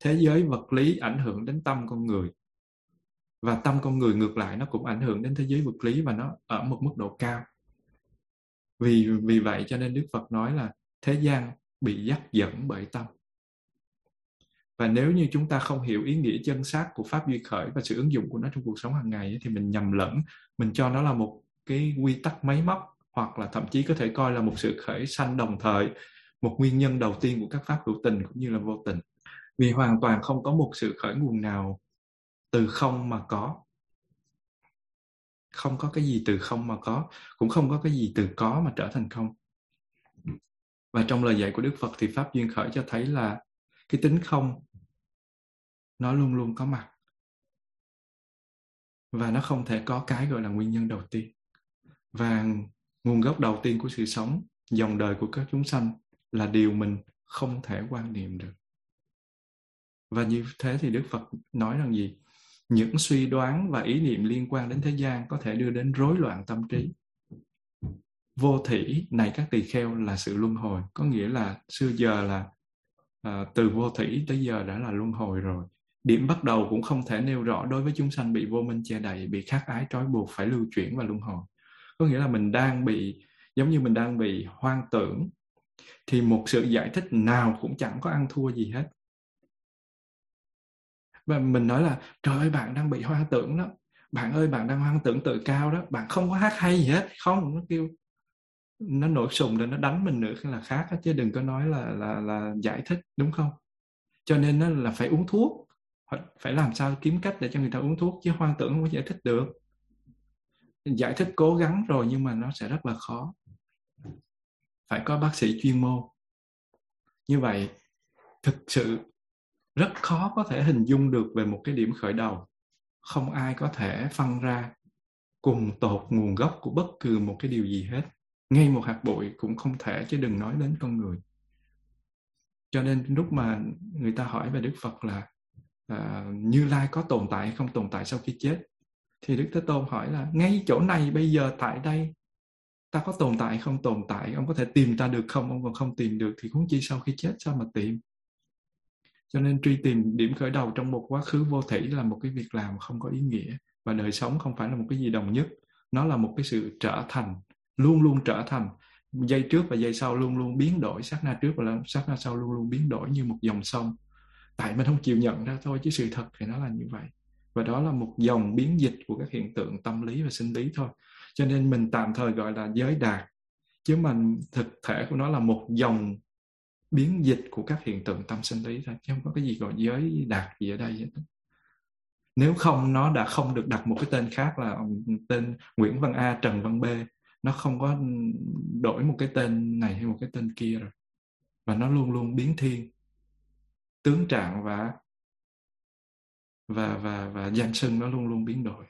Thế giới vật lý ảnh hưởng đến tâm con người và tâm con người ngược lại nó cũng ảnh hưởng đến thế giới vật lý và nó ở một mức độ cao. Vì vì vậy cho nên đức phật nói là thế gian bị dắt dẫn bởi tâm và nếu như chúng ta không hiểu ý nghĩa chân xác của pháp duy khởi và sự ứng dụng của nó trong cuộc sống hàng ngày thì mình nhầm lẫn. Mình cho nó là một cái quy tắc máy móc, hoặc là thậm chí có thể coi là một sự khởi sanh đồng thời, một nguyên nhân đầu tiên của các pháp hữu tình cũng như là vô tình. Vì hoàn toàn không có một sự khởi nguồn nào từ không mà có. Không có cái gì từ không mà có, cũng không có cái gì từ có mà trở thành không. Và trong lời dạy của đức phật thì pháp duyên khởi cho thấy là cái tính không nó luôn luôn có mặt. Và nó không thể có cái gọi là nguyên nhân đầu tiên. Và nguồn gốc đầu tiên của sự sống dòng đời của các chúng sanh là điều mình không thể quan niệm được. Và như thế thì đức phật nói rằng gì? Những suy đoán và ý niệm liên quan đến thế gian có thể đưa đến rối loạn tâm trí. Vô thủy này các tỳ kheo là sự luân hồi. Có nghĩa là xưa giờ là à, từ vô thủy tới giờ đã là luân hồi rồi điểm bắt đầu cũng không thể nêu rõ đối với chúng sanh bị vô minh che đậy, bị khắc ái trói buộc phải lưu chuyển và luân hồi. Có nghĩa là mình đang bị, giống như mình đang bị hoang tưởng, thì một sự giải thích nào cũng chẳng có ăn thua gì hết. Và mình nói là, trời ơi, bạn đang bị hoang tưởng đó. Bạn ơi, bạn đang hoang tưởng tự cao đó. Bạn không có hát hay gì hết. Không, nó kêu, nó nổi sùng rồi nó đánh mình nữa là khác chứ đừng có nói là là là giải thích, đúng không? Cho nên nó là phải uống thuốc phải làm sao kiếm cách để cho người ta uống thuốc chứ hoang tưởng không có giải thích được. Giải thích cố gắng rồi nhưng mà nó sẽ rất là khó. Phải có bác sĩ chuyên môn. Như vậy, thực sự rất khó có thể hình dung được về một cái điểm khởi đầu. Không ai có thể phân ra cùng tột nguồn gốc của bất cứ một cái điều gì hết. Ngay một hạt bụi cũng không thể chứ đừng nói đến con người. Cho nên lúc mà người ta hỏi về đức phật là à, như lai có tồn tại hay không tồn tại sau khi chết? Thì đức thế tôn hỏi là ngay chỗ này bây giờ tại đây ta có tồn tại không tồn tại? Ông có thể tìm ta được không? Ông còn không tìm được thì cũng chi sau khi chết sao mà tìm? Cho nên truy tìm điểm khởi đầu trong một quá khứ vô thủy là một cái việc làm không có ý nghĩa và đời sống không phải là một cái gì đồng nhất. Nó là một cái sự trở thành luôn luôn trở thành. Giây trước và giây sau luôn luôn biến đổi sát na trước và sát na sau luôn luôn biến đổi như một dòng sông tại mình không chịu nhận ra thôi, chứ sự thật thì nó là như vậy. Và đó là một dòng biến dịch của các hiện tượng tâm lý và sinh lý thôi. Cho nên mình tạm thời gọi là giới đạt chứ mà thực thể của nó là một dòng biến dịch của các hiện tượng tâm sinh lý thôi, chứ không có cái gì gọi giới đạt gì ở đây hết nếu không, nó đã không được đặt một cái tên khác là tên Nguyễn Văn A, Trần Văn B. Nó không có đổi một cái tên này hay một cái tên kia rồi. Và nó luôn luôn biến thiên tướng trạng và và và và danh xưng nó luôn luôn biến đổi.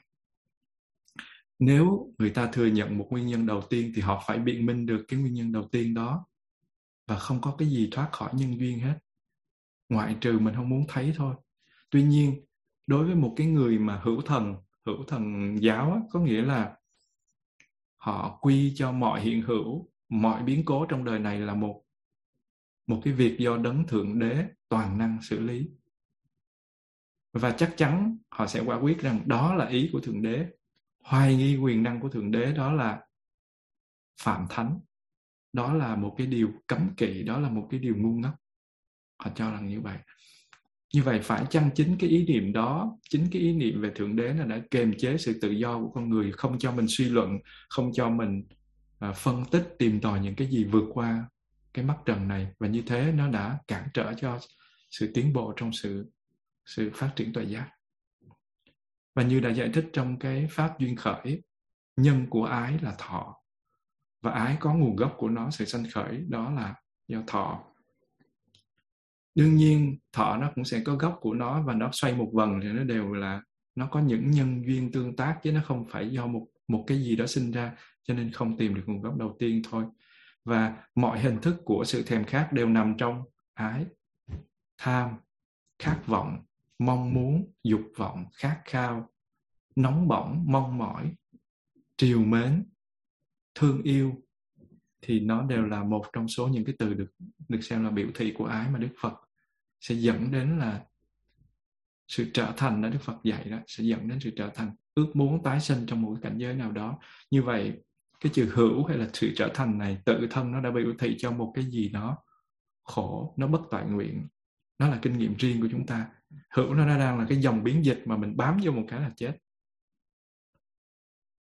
Nếu người ta thừa nhận một nguyên nhân đầu tiên thì họ phải biện minh được cái nguyên nhân đầu tiên đó và không có cái gì thoát khỏi nhân duyên hết. Ngoại trừ mình không muốn thấy thôi. Tuy nhiên đối với một cái người mà hữu thần hữu thần giáo á, có nghĩa là họ quy cho mọi hiện hữu mọi biến cố trong đời này là một một cái việc do đấng thượng đế toàn năng xử lý. Và chắc chắn họ sẽ quả quyết rằng đó là ý của thượng đế. Hoài nghi quyền năng của thượng đế đó là phạm thánh. Đó là một cái điều cấm kỵ đó là một cái điều ngu ngốc. Họ cho rằng như vậy. Như vậy phải chăng chính cái ý niệm đó chính cái ý niệm về thượng đế là đã kềm chế sự tự do của con người không cho mình suy luận không cho mình uh, phân tích tìm tòi những cái gì vượt qua cái mắt trần này? Và như thế nó đã cản trở cho sự tiến bộ trong sự sự phát triển tuệ giác. Và như đã giải thích trong cái pháp duyên khởi, nhân của ái là thọ. Và ái có nguồn gốc của nó, sự sanh khởi, đó là do thọ. Đương nhiên, thọ nó cũng sẽ có gốc của nó và nó xoay một vần thì nó đều là, nó có những nhân duyên tương tác chứ nó không phải do một một cái gì đó sinh ra cho nên không tìm được nguồn gốc đầu tiên thôi. Và mọi hình thức của sự thèm khát đều nằm trong ái tham, khát vọng, mong muốn, dục vọng, khát khao, nóng bỏng, mong mỏi, triều mến, thương yêu thì nó đều là một trong số những cái từ được được xem là biểu thị của ái mà Đức Phật sẽ dẫn đến là sự trở thành đó Đức Phật dạy đó, sẽ dẫn đến sự trở thành ước muốn tái sinh trong một cái cảnh giới nào đó. Như vậy, cái chữ hữu hay là sự trở thành này tự thân nó đã biểu thị cho một cái gì đó khổ, nó bất tại nguyện nó là kinh nghiệm riêng của chúng ta. Hữu nó đang là cái dòng biến dịch mà mình bám vô một cái là chết.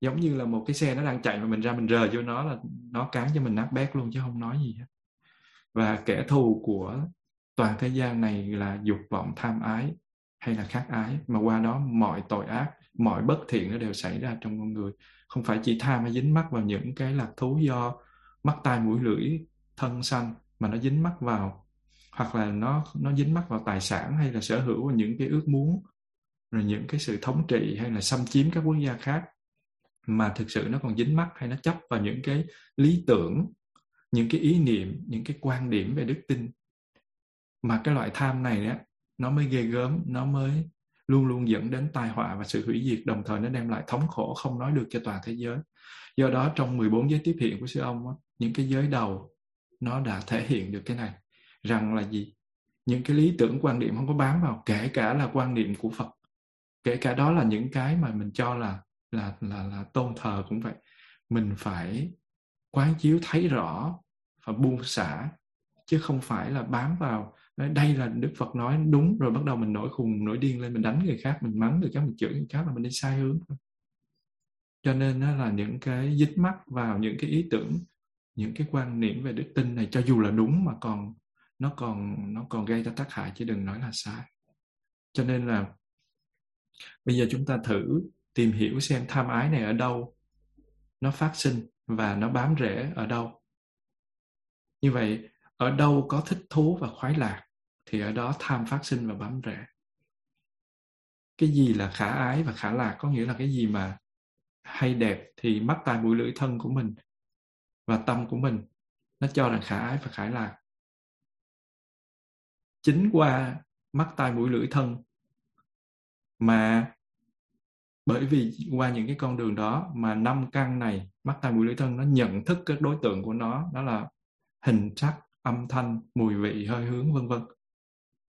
Giống như là một cái xe nó đang chạy mà mình ra mình rờ vô nó là nó cán cho mình nát bét luôn chứ không nói gì hết. Và kẻ thù của toàn thế gian này là dục vọng tham ái hay là khát ái, mà qua đó mọi tội ác, mọi bất thiện nó đều xảy ra trong con người. Không phải chỉ tham hay dính mắc vào những cái lạc thú do mắt tai mũi lưỡi thân sanh mà nó dính mắc vào hoặc là nó nó dính mắc vào tài sản hay là sở hữu và những cái ước muốn rồi những cái sự thống trị hay là xâm chiếm các quốc gia khác mà thực sự nó còn dính mắc hay nó chấp vào những cái lý tưởng những cái ý niệm những cái quan điểm về đức tin. Mà cái loại tham này á nó mới ghê gớm nó mới luôn luôn dẫn đến tai họa và sự hủy diệt đồng thời nó đem lại thống khổ không nói được cho toàn thế giới. Do đó trong 14 giới tiếp hiện của sư ông á, những cái giới đầu nó đã thể hiện được cái này rằng là gì? Những cái lý tưởng, quan điểm không có bám vào, kể cả là quan niệm của phật, kể cả đó là những cái mà mình cho là là là là tôn thờ cũng vậy. Mình phải quán chiếu, thấy rõ và buông xả, chứ không phải là bám vào đây là đức phật nói đúng rồi, bắt đầu mình nổi khùng, nổi điên lên, mình đánh người khác, mình mắng người khác, mình chửi người khác là mình đi sai hướng cho nên nó là những cái dính mắc vào những cái ý tưởng, những cái quan niệm về đức tin này, cho dù là đúng mà còn nó còn nó còn gây ra tác hại chứ đừng nói là sai. Cho nên là bây giờ chúng ta thử tìm hiểu xem tham ái này ở đâu, nó phát sinh và nó bám rễ ở đâu. Như vậy, ở đâu có thích thú và khoái lạc, thì ở đó tham phát sinh và bám rễ. Cái gì là khả ái và khả lạc có nghĩa là cái gì mà hay đẹp thì mắt tai mũi lưỡi thân của mình và tâm của mình nó cho rằng khả ái và khả lạc chính qua mắt tai mũi lưỡi thân. Mà bởi vì qua những cái con đường đó mà năm căn này, mắt tai mũi lưỡi thân nó nhận thức cái đối tượng của nó, đó là hình sắc, âm thanh, mùi vị, hơi hướng, vân vân.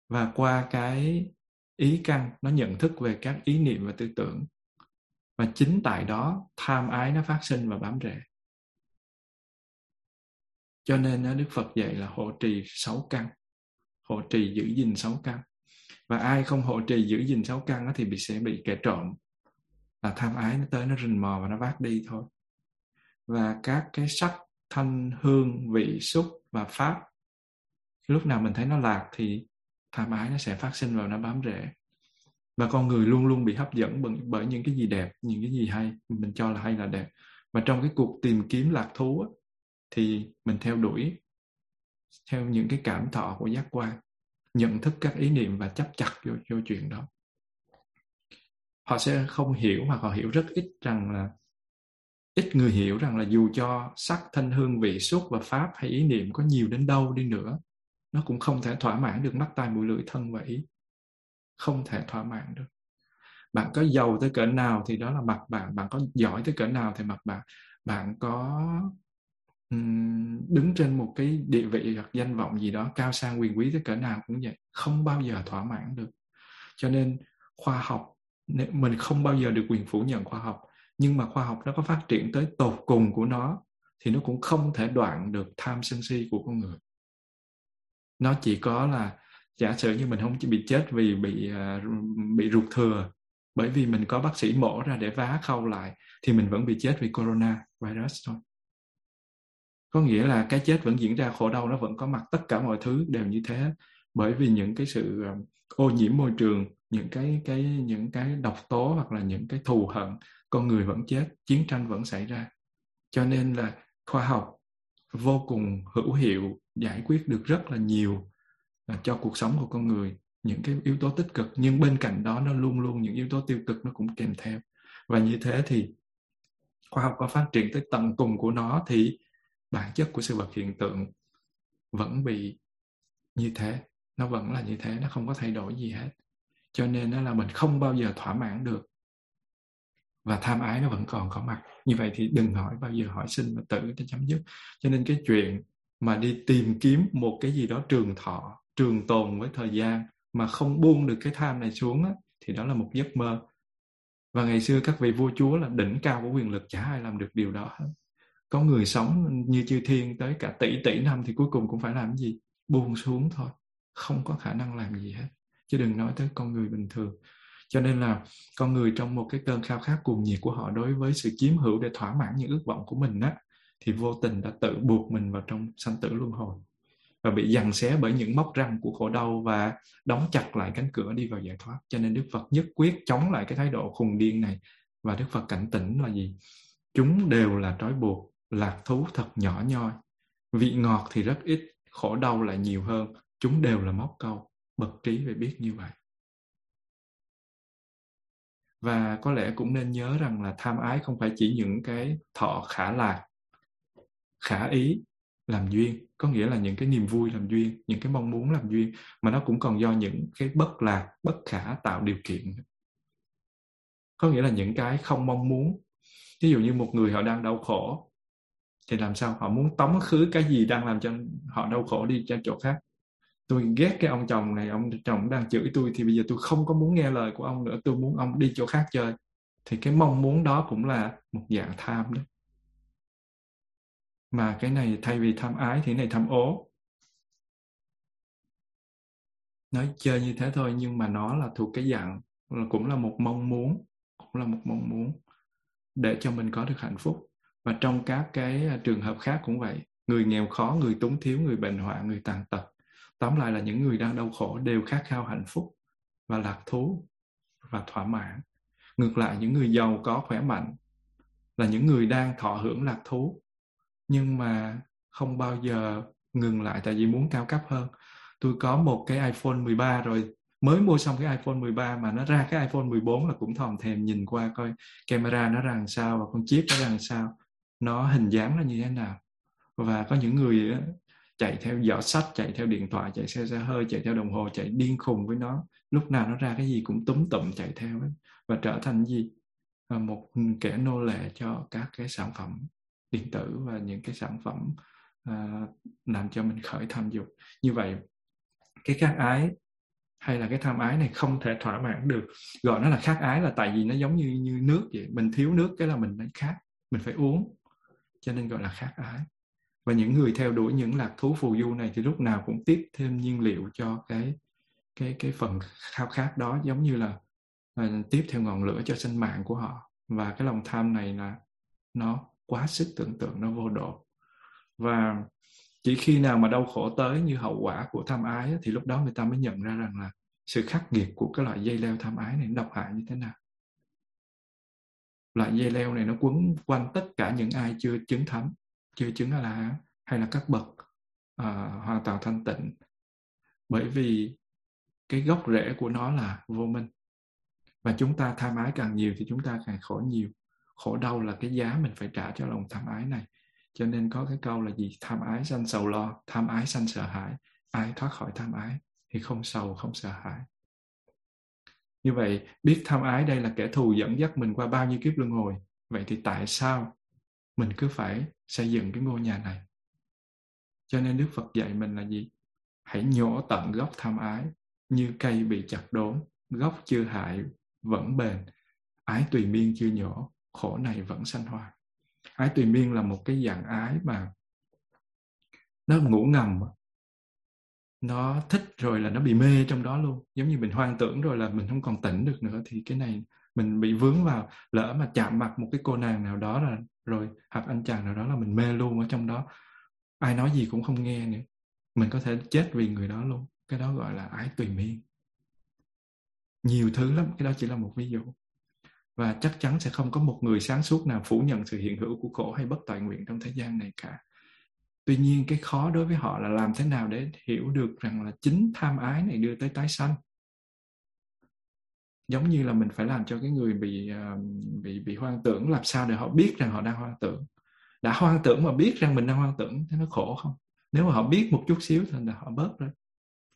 Và qua cái ý căn, nó nhận thức về các ý niệm và tư tưởng. Và chính tại đó, tham ái nó phát sinh và bám rễ. Cho nên Đức Phật dạy là hộ trì sáu căn hộ trì giữ gìn sáu căn. Và ai không hộ trì giữ gìn sáu căn thì bị sẽ bị kẻ trộm. Là tham ái nó tới nó rình mò và nó vác đi thôi. Và các cái sắc thanh hương vị xúc và pháp lúc nào mình thấy nó lạc thì tham ái nó sẽ phát sinh vào nó bám rễ. Và con người luôn luôn bị hấp dẫn bởi, bởi những cái gì đẹp những cái gì hay mình cho là hay là đẹp. Và trong cái cuộc tìm kiếm lạc thú thì mình theo đuổi theo những cái cảm thọ của giác quan nhận thức các ý niệm và chấp chặt vô, vô chuyện đó. Họ sẽ không hiểu hoặc họ hiểu rất ít rằng là ít người hiểu rằng là dù cho sắc thanh hương vị xúc và pháp hay ý niệm có nhiều đến đâu đi nữa nó cũng không thể thỏa mãn được mắt tai mũi lưỡi thân và ý. Không thể thỏa mãn được. Bạn có giàu tới cỡ nào thì đó là mặt bạn bạn có giỏi tới cỡ nào thì mặt bạn. Bạn có đứng trên một cái địa vị hoặc danh vọng gì đó cao sang quyền quý tới cỡ nào cũng vậy, không bao giờ thỏa mãn được. Cho nên khoa học mình không bao giờ được quyền phủ nhận khoa học, nhưng mà khoa học nó có phát triển tới tột cùng của nó thì nó cũng không thể đoạn được tham sân si của con người. Nó chỉ có là giả sử như mình không chỉ bị chết vì bị à, bị ruột thừa, bởi vì mình có bác sĩ mổ ra để vá khâu lại thì mình vẫn bị chết vì corona virus thôi có nghĩa là cái chết vẫn diễn ra, khổ đau nó vẫn có mặt, tất cả mọi thứ đều như thế. Bởi vì những cái sự ờ, ô nhiễm môi trường, những cái cái, những cái độc tố hoặc là những cái thù hận, con người vẫn chết, chiến tranh vẫn xảy ra. Cho nên là khoa học vô cùng hữu hiệu, giải quyết được rất là nhiều ờ, cho cuộc sống của con người, những cái yếu tố tích cực. Nhưng bên cạnh đó nó luôn luôn những yếu tố tiêu cực nó cũng kèm theo. Và như thế thì khoa học có phát triển tới tận cùng của nó thì bản chất của sự vật hiện tượng vẫn bị như thế. Nó vẫn là như thế nó không có thay đổi gì hết. Cho nên nó là mình không bao giờ thỏa mãn được. Và tham ái nó vẫn còn có mặt. Như vậy thì đừng hỏi bao giờ hỏi sinh và tử để chấm dứt. Cho nên cái chuyện mà đi tìm kiếm một cái gì đó trường thọ trường tồn với thời gian mà không buông được cái tham này xuống á, thì đó là một giấc mơ. Và ngày xưa các vị vua chúa là đỉnh cao của quyền lực chả ai làm được điều đó hết có người sống như chư thiên tới cả tỷ tỷ năm thì cuối cùng cũng phải làm gì? Buông xuống thôi. Không có khả năng làm gì hết. Chứ đừng nói tới con người bình thường. Cho nên là con người trong một cái cơn khao khát cuồng nhiệt của họ đối với sự chiếm hữu để thỏa mãn những ước vọng của mình á, thì vô tình đã tự buộc mình vào trong sanh tử luân hồi. Và bị giằng xé bởi những móc răng của khổ đau và đóng chặt lại cánh cửa đi vào giải thoát. Cho nên đức phật nhất quyết chống lại cái thái độ khùng điên này. Và đức phật cảnh tỉnh là gì? Chúng đều là trói buộc lạc thú thật nhỏ nhoi. Vị ngọt thì rất ít, khổ đau lại nhiều hơn. Chúng đều là móc câu, bậc trí phải biết như vậy. Và có lẽ cũng nên nhớ rằng là tham ái không phải chỉ những cái thọ khả lạc, khả ý làm duyên, có nghĩa là những cái niềm vui làm duyên, những cái mong muốn làm duyên, mà nó cũng còn do những cái bất lạc, bất khả tạo điều kiện. Có nghĩa là những cái không mong muốn. Ví dụ như một người họ đang đau khổ thì làm sao? Họ muốn tống khứ cái gì đang làm cho họ đau khổ đi cho chỗ khác. Tôi ghét cái ông chồng này, ông chồng đang chửi tôi thì bây giờ tôi không có muốn nghe lời của ông nữa, tôi muốn ông đi chỗ khác chơi. Thì cái mong muốn đó cũng là một dạng tham đấy mà cái này thay vì tham ái thì cái này tham ố. Nói chơi như thế thôi nhưng mà nó là thuộc cái dạng, cũng là một mong muốn, cũng là một mong muốn để cho mình có được hạnh phúc và trong các cái à, trường hợp khác cũng vậy, người nghèo khó, người túng thiếu, người bệnh hoạn, người tàn tật, tóm lại là những người đang đau khổ đều khát khao hạnh phúc và lạc thú và thỏa mãn. Ngược lại, những người giàu có, khỏe mạnh là những người đang thọ hưởng lạc thú, nhưng mà không bao giờ ngừng lại tại vì muốn cao cấp hơn. Tôi có một cái iPhone 13 rồi, mới mua xong cái iPhone 13 mà nó ra cái iPhone 14 là cũng thòm thèm nhìn qua coi camera nó ra làm sao và con chip nó ra làm sao nó hình dáng nó như thế nào? Và có những người chạy theo giỏ sách chạy theo điện thoại chạy theo xe hơi chạy theo đồng hồ chạy điên khùng với nó. Lúc nào nó ra cái gì cũng túm tụm chạy theo ấy. và trở thành gì? À, một kẻ nô lệ cho các cái sản phẩm điện tử và những cái sản phẩm à, làm cho mình khởi tham dục. Như vậy cái khát ái hay là cái tham ái này không thể thỏa mãn được. Gọi nó là khát ái là tại vì nó giống như như nước vậy mình thiếu nước cái là mình phải khát mình phải uống cho nên gọi là khát ái. Và những người theo đuổi những lạc thú phù du này thì lúc nào cũng tiếp thêm nhiên liệu cho cái cái cái phần khao khát đó giống như là uh, tiếp theo ngọn lửa cho sinh mạng của họ. Và cái lòng tham này là nó quá sức tưởng tượng nó vô độ. Và chỉ khi nào mà đau khổ tới như hậu quả của tham ái thì lúc đó người ta mới nhận ra rằng là sự khắc nghiệt của cái loại dây leo tham ái này độc hại như thế nào loại dây leo này nó quấn quanh tất cả những ai chưa chứng thánh chưa chứng a la hán hay là các bậc uh, hoàn toàn thanh tịnh. Bởi vì cái gốc rễ của nó là vô minh. Và chúng ta tham ái càng nhiều thì chúng ta càng khổ nhiều. Khổ đau là cái giá mình phải trả cho lòng tham ái này. Cho nên có cái câu là gì? Tham ái sanh sầu lo tham ái sanh sợ hãi ai thoát khỏi tham ái thì không sầu không sợ hãi như vậy, biết tham ái đây là kẻ thù dẫn dắt mình qua bao nhiêu kiếp luân hồi. Vậy thì tại sao mình cứ phải xây dựng cái ngôi nhà này? Cho nên đức phật dạy mình là gì? Hãy nhổ tận gốc tham ái, như cây bị chặt đốn, gốc chưa hại, vẫn bền. Ái tùy miên chưa nhổ, khổ này vẫn sanh hoa. Ái tùy miên là một cái dạng ái mà nó ngủ ngầm nó thích rồi là nó bị mê trong đó luôn. Giống như mình hoang tưởng rồi là mình không còn tỉnh được nữa, thì cái này mình bị vướng vào, lỡ mà chạm mặt một cái cô nàng nào đó là rồi, hoặc anh chàng nào đó là mình mê luôn ở trong đó, ai nói gì cũng không nghe nữa. Mình có thể chết vì người đó luôn. Cái đó gọi là ái tùy miên. Nhiều thứ lắm, cái đó chỉ là một ví dụ. Và chắc chắn sẽ không có một người sáng suốt nào phủ nhận sự hiện hữu của khổ hay bất toàn nguyện trong thế gian này cả tuy nhiên cái khó đối với họ là làm thế nào để hiểu được rằng là chính tham ái này đưa tới tái sanh? Giống như là mình phải làm cho cái người bị ờ, bị bị hoang tưởng làm sao để họ biết rằng họ đang hoang tưởng? Đã hoang tưởng mà biết rằng mình đang hoang tưởng thì nó khổ không? Nếu mà họ biết một chút xíu thì là họ bớt rồi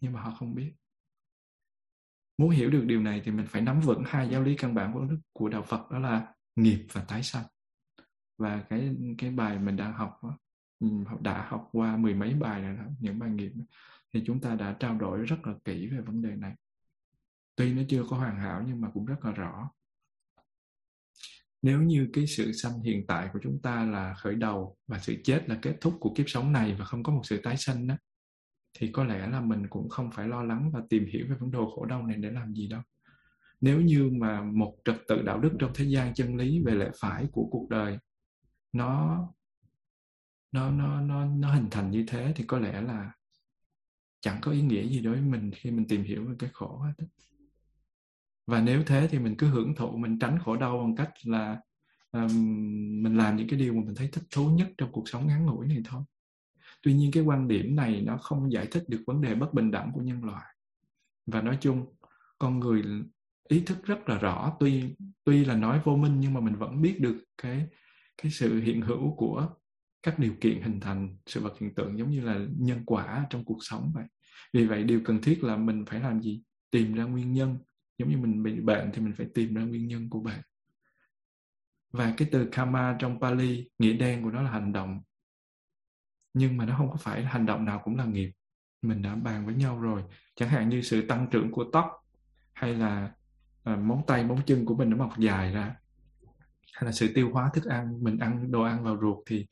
nhưng mà họ không biết. Muốn hiểu được điều này thì mình phải nắm vững hai giáo lý căn bản của của đạo Phật đó là nghiệp và tái sanh. Và cái cái bài mình đang học đó, Ừ, đã học qua mười mấy bài rồi đó, những bài nghiệp. Thì chúng ta đã trao đổi rất là kỹ về vấn đề này. Tuy nó chưa có hoàn hảo nhưng mà cũng rất là rõ. Nếu như cái sự sanh hiện tại của chúng ta là khởi đầu và sự chết là kết thúc của kiếp sống này và không có một sự tái sanh đó thì có lẽ là mình cũng không phải lo lắng và tìm hiểu về vấn đề khổ đau này để làm gì đâu. Nếu như mà một trật tự đạo đức trong thế gian chân lý về lẽ phải của cuộc đời nó nó nó nó nó hình thành như thế thì có lẽ là chẳng có ý nghĩa gì đối với mình khi mình tìm hiểu về cái khổ hết và nếu thế thì mình cứ hưởng thụ mình tránh khổ đau bằng cách là um, mình làm những cái điều mà mình thấy thích thú nhất trong cuộc sống ngắn ngủi này thôi. Tuy nhiên cái quan điểm này nó không giải thích được vấn đề bất bình đẳng của nhân loại. Và nói chung con người ý thức rất là rõ tuy tuy là nói vô minh nhưng mà mình vẫn biết được cái cái sự hiện hữu của các điều kiện hình thành sự vật hiện tượng giống như là nhân quả trong cuộc sống vậy. Vì vậy điều cần thiết là mình phải làm gì? Tìm ra nguyên nhân. Giống như mình bị bệnh thì mình phải tìm ra nguyên nhân của bệnh. Và cái từ karma trong Pali nghĩa đen của nó là hành động. Nhưng mà nó không có phải hành động nào cũng là nghiệp. Mình đã bàn với nhau rồi. Chẳng hạn như sự tăng trưởng của tóc hay là à, móng tay móng chân của mình nó mọc dài ra. Hay là sự tiêu hóa thức ăn mình ăn đồ ăn vào ruột thì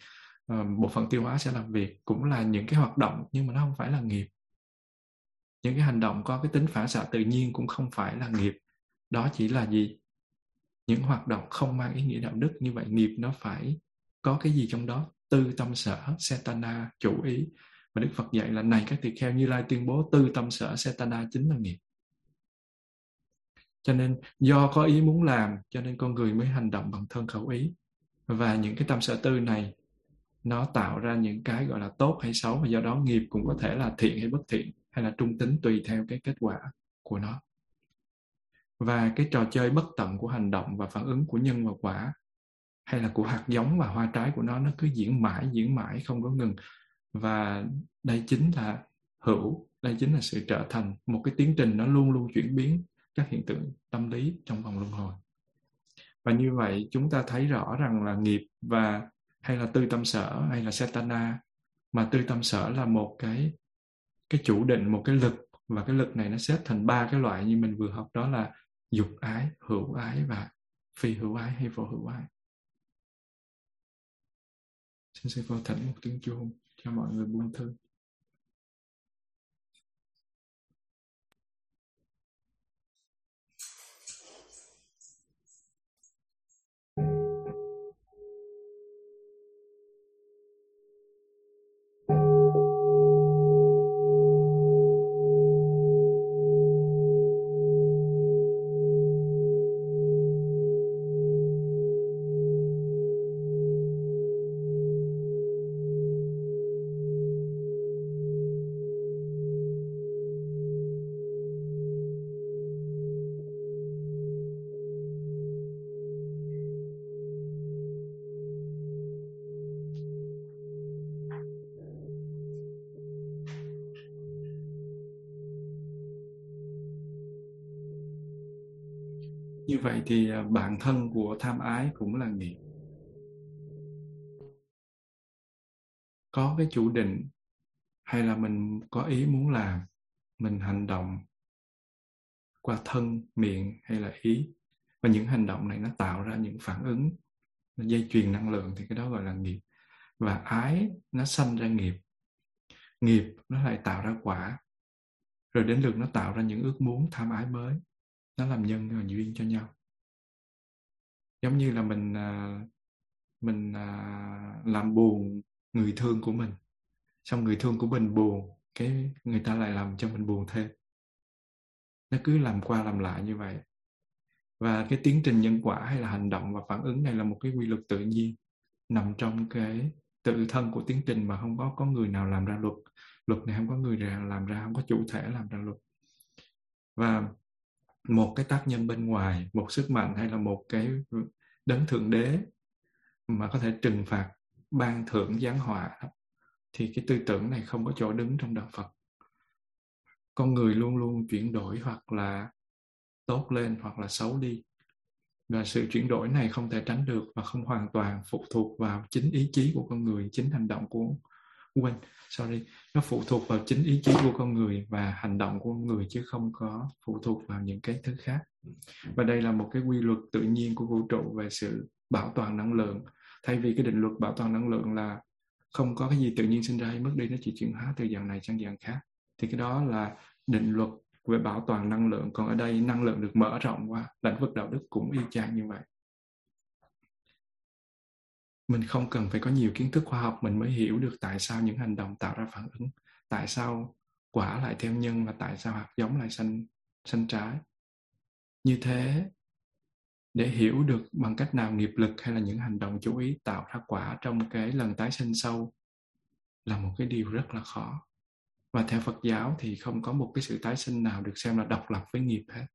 Ờ, bộ phận tiêu hóa sẽ làm việc cũng là những cái hoạt động, nhưng mà nó không phải là nghiệp. Những cái hành động có cái tính phản xạ tự nhiên cũng không phải là nghiệp. Đó chỉ là gì? Những hoạt động không mang ý nghĩa đạo đức. Như vậy nghiệp nó phải có cái gì trong đó? Tư tâm sở, setana, chủ ý. Mà đức phật dạy là này các tỳ kheo như lai tuyên bố, tư tâm sở, setana chính là nghiệp. Cho nên do có ý muốn làm, cho nên con người mới hành động bằng thân khẩu ý. Và những cái tâm sở tư này nó tạo ra những cái, gọi là, tốt hay xấu, và do đó nghiệp cũng có thể là thiện hay bất thiện, hay là trung tính tùy theo cái kết quả của nó. Và cái trò chơi bất tận của hành động và phản ứng của nhân và quả, hay là của hạt giống và hoa trái của nó nó cứ diễn mãi diễn mãi, không có ngừng. Và đây chính là hữu, đây chính là sự trở thành một cái tiến trình nó luôn luôn chuyển biến các hiện tượng tâm lý trong vòng luân hồi. Và như vậy, chúng ta thấy rõ rằng là nghiệp và hay là tư tâm sở, hay là setana mà tư tâm sở là một cái cái chủ định, một cái lực, và cái lực này nó xếp thành ba cái loại như mình vừa học, đó là dục ái, hữu ái và phi hữu ái hay vô hữu ái. Xin sư cô thỉnh một tiếng chuông cho mọi người buông thư. Vậy thì à, bản thân của tham ái cũng là nghiệp. Có cái chủ định hay là mình có ý muốn làm, mình hành động qua thân, miệng hay là ý, và những hành động này nó tạo ra những phản ứng, nó dây chuyền năng lượng thì cái đó gọi là nghiệp. Và ái nó sanh ra nghiệp. Nghiệp nó lại tạo ra quả. Rồi đến lượt nó tạo ra những ước muốn tham ái mới nó làm nhân và duyên cho nhau. Giống như là mình à, mình à, làm buồn người thương của mình, xong người thương của mình buồn, cái người ta lại làm cho mình buồn thêm. Nó cứ làm qua làm lại như vậy. Và cái tiến trình nhân quả hay là hành động và phản ứng này là một cái quy luật tự nhiên, nằm trong cái tự thân của tiến trình mà không có có người nào làm ra luật. Luật này không có người nào làm ra, không có chủ thể làm ra luật. Và một cái tác nhân bên ngoài, một sức mạnh hay là một cái đấng thượng đế mà có thể trừng phạt, ban thưởng, giáng họa thì cái tư tưởng này không có chỗ đứng trong đạo Phật. Con người luôn luôn chuyển đổi hoặc là tốt lên hoặc là xấu đi. Và sự chuyển đổi này không thể tránh được và không hoàn toàn phụ thuộc vào chính ý chí của con người, chính hành động của quên, sorry nó phụ thuộc vào chính ý chí của con người và hành động của con người chứ không có phụ thuộc vào những cái thứ khác. Và đây là một cái quy luật tự nhiên của vũ trụ về sự bảo toàn năng lượng. Thay vì cái định luật bảo toàn năng lượng là không có cái gì tự nhiên sinh ra hay mất đi, nó chỉ chuyển hóa từ dạng này sang dạng khác, thì cái đó là định luật về bảo toàn năng lượng. Còn ở đây, năng lượng được mở rộng qua lĩnh vực đạo đức cũng y chang như vậy mình không cần phải có nhiều kiến thức khoa học, mình mới hiểu được tại sao những hành động tạo ra phản ứng, tại sao quả lại theo nhân và tại sao hạt giống lại xanh xanh trái. Như thế, để hiểu được bằng cách nào nghiệp lực hay là những hành động chú ý tạo ra quả trong cái lần tái sinh sâu là một cái điều rất là khó. Và theo Phật giáo thì không có một cái sự tái sinh nào được xem là độc lập với nghiệp hết.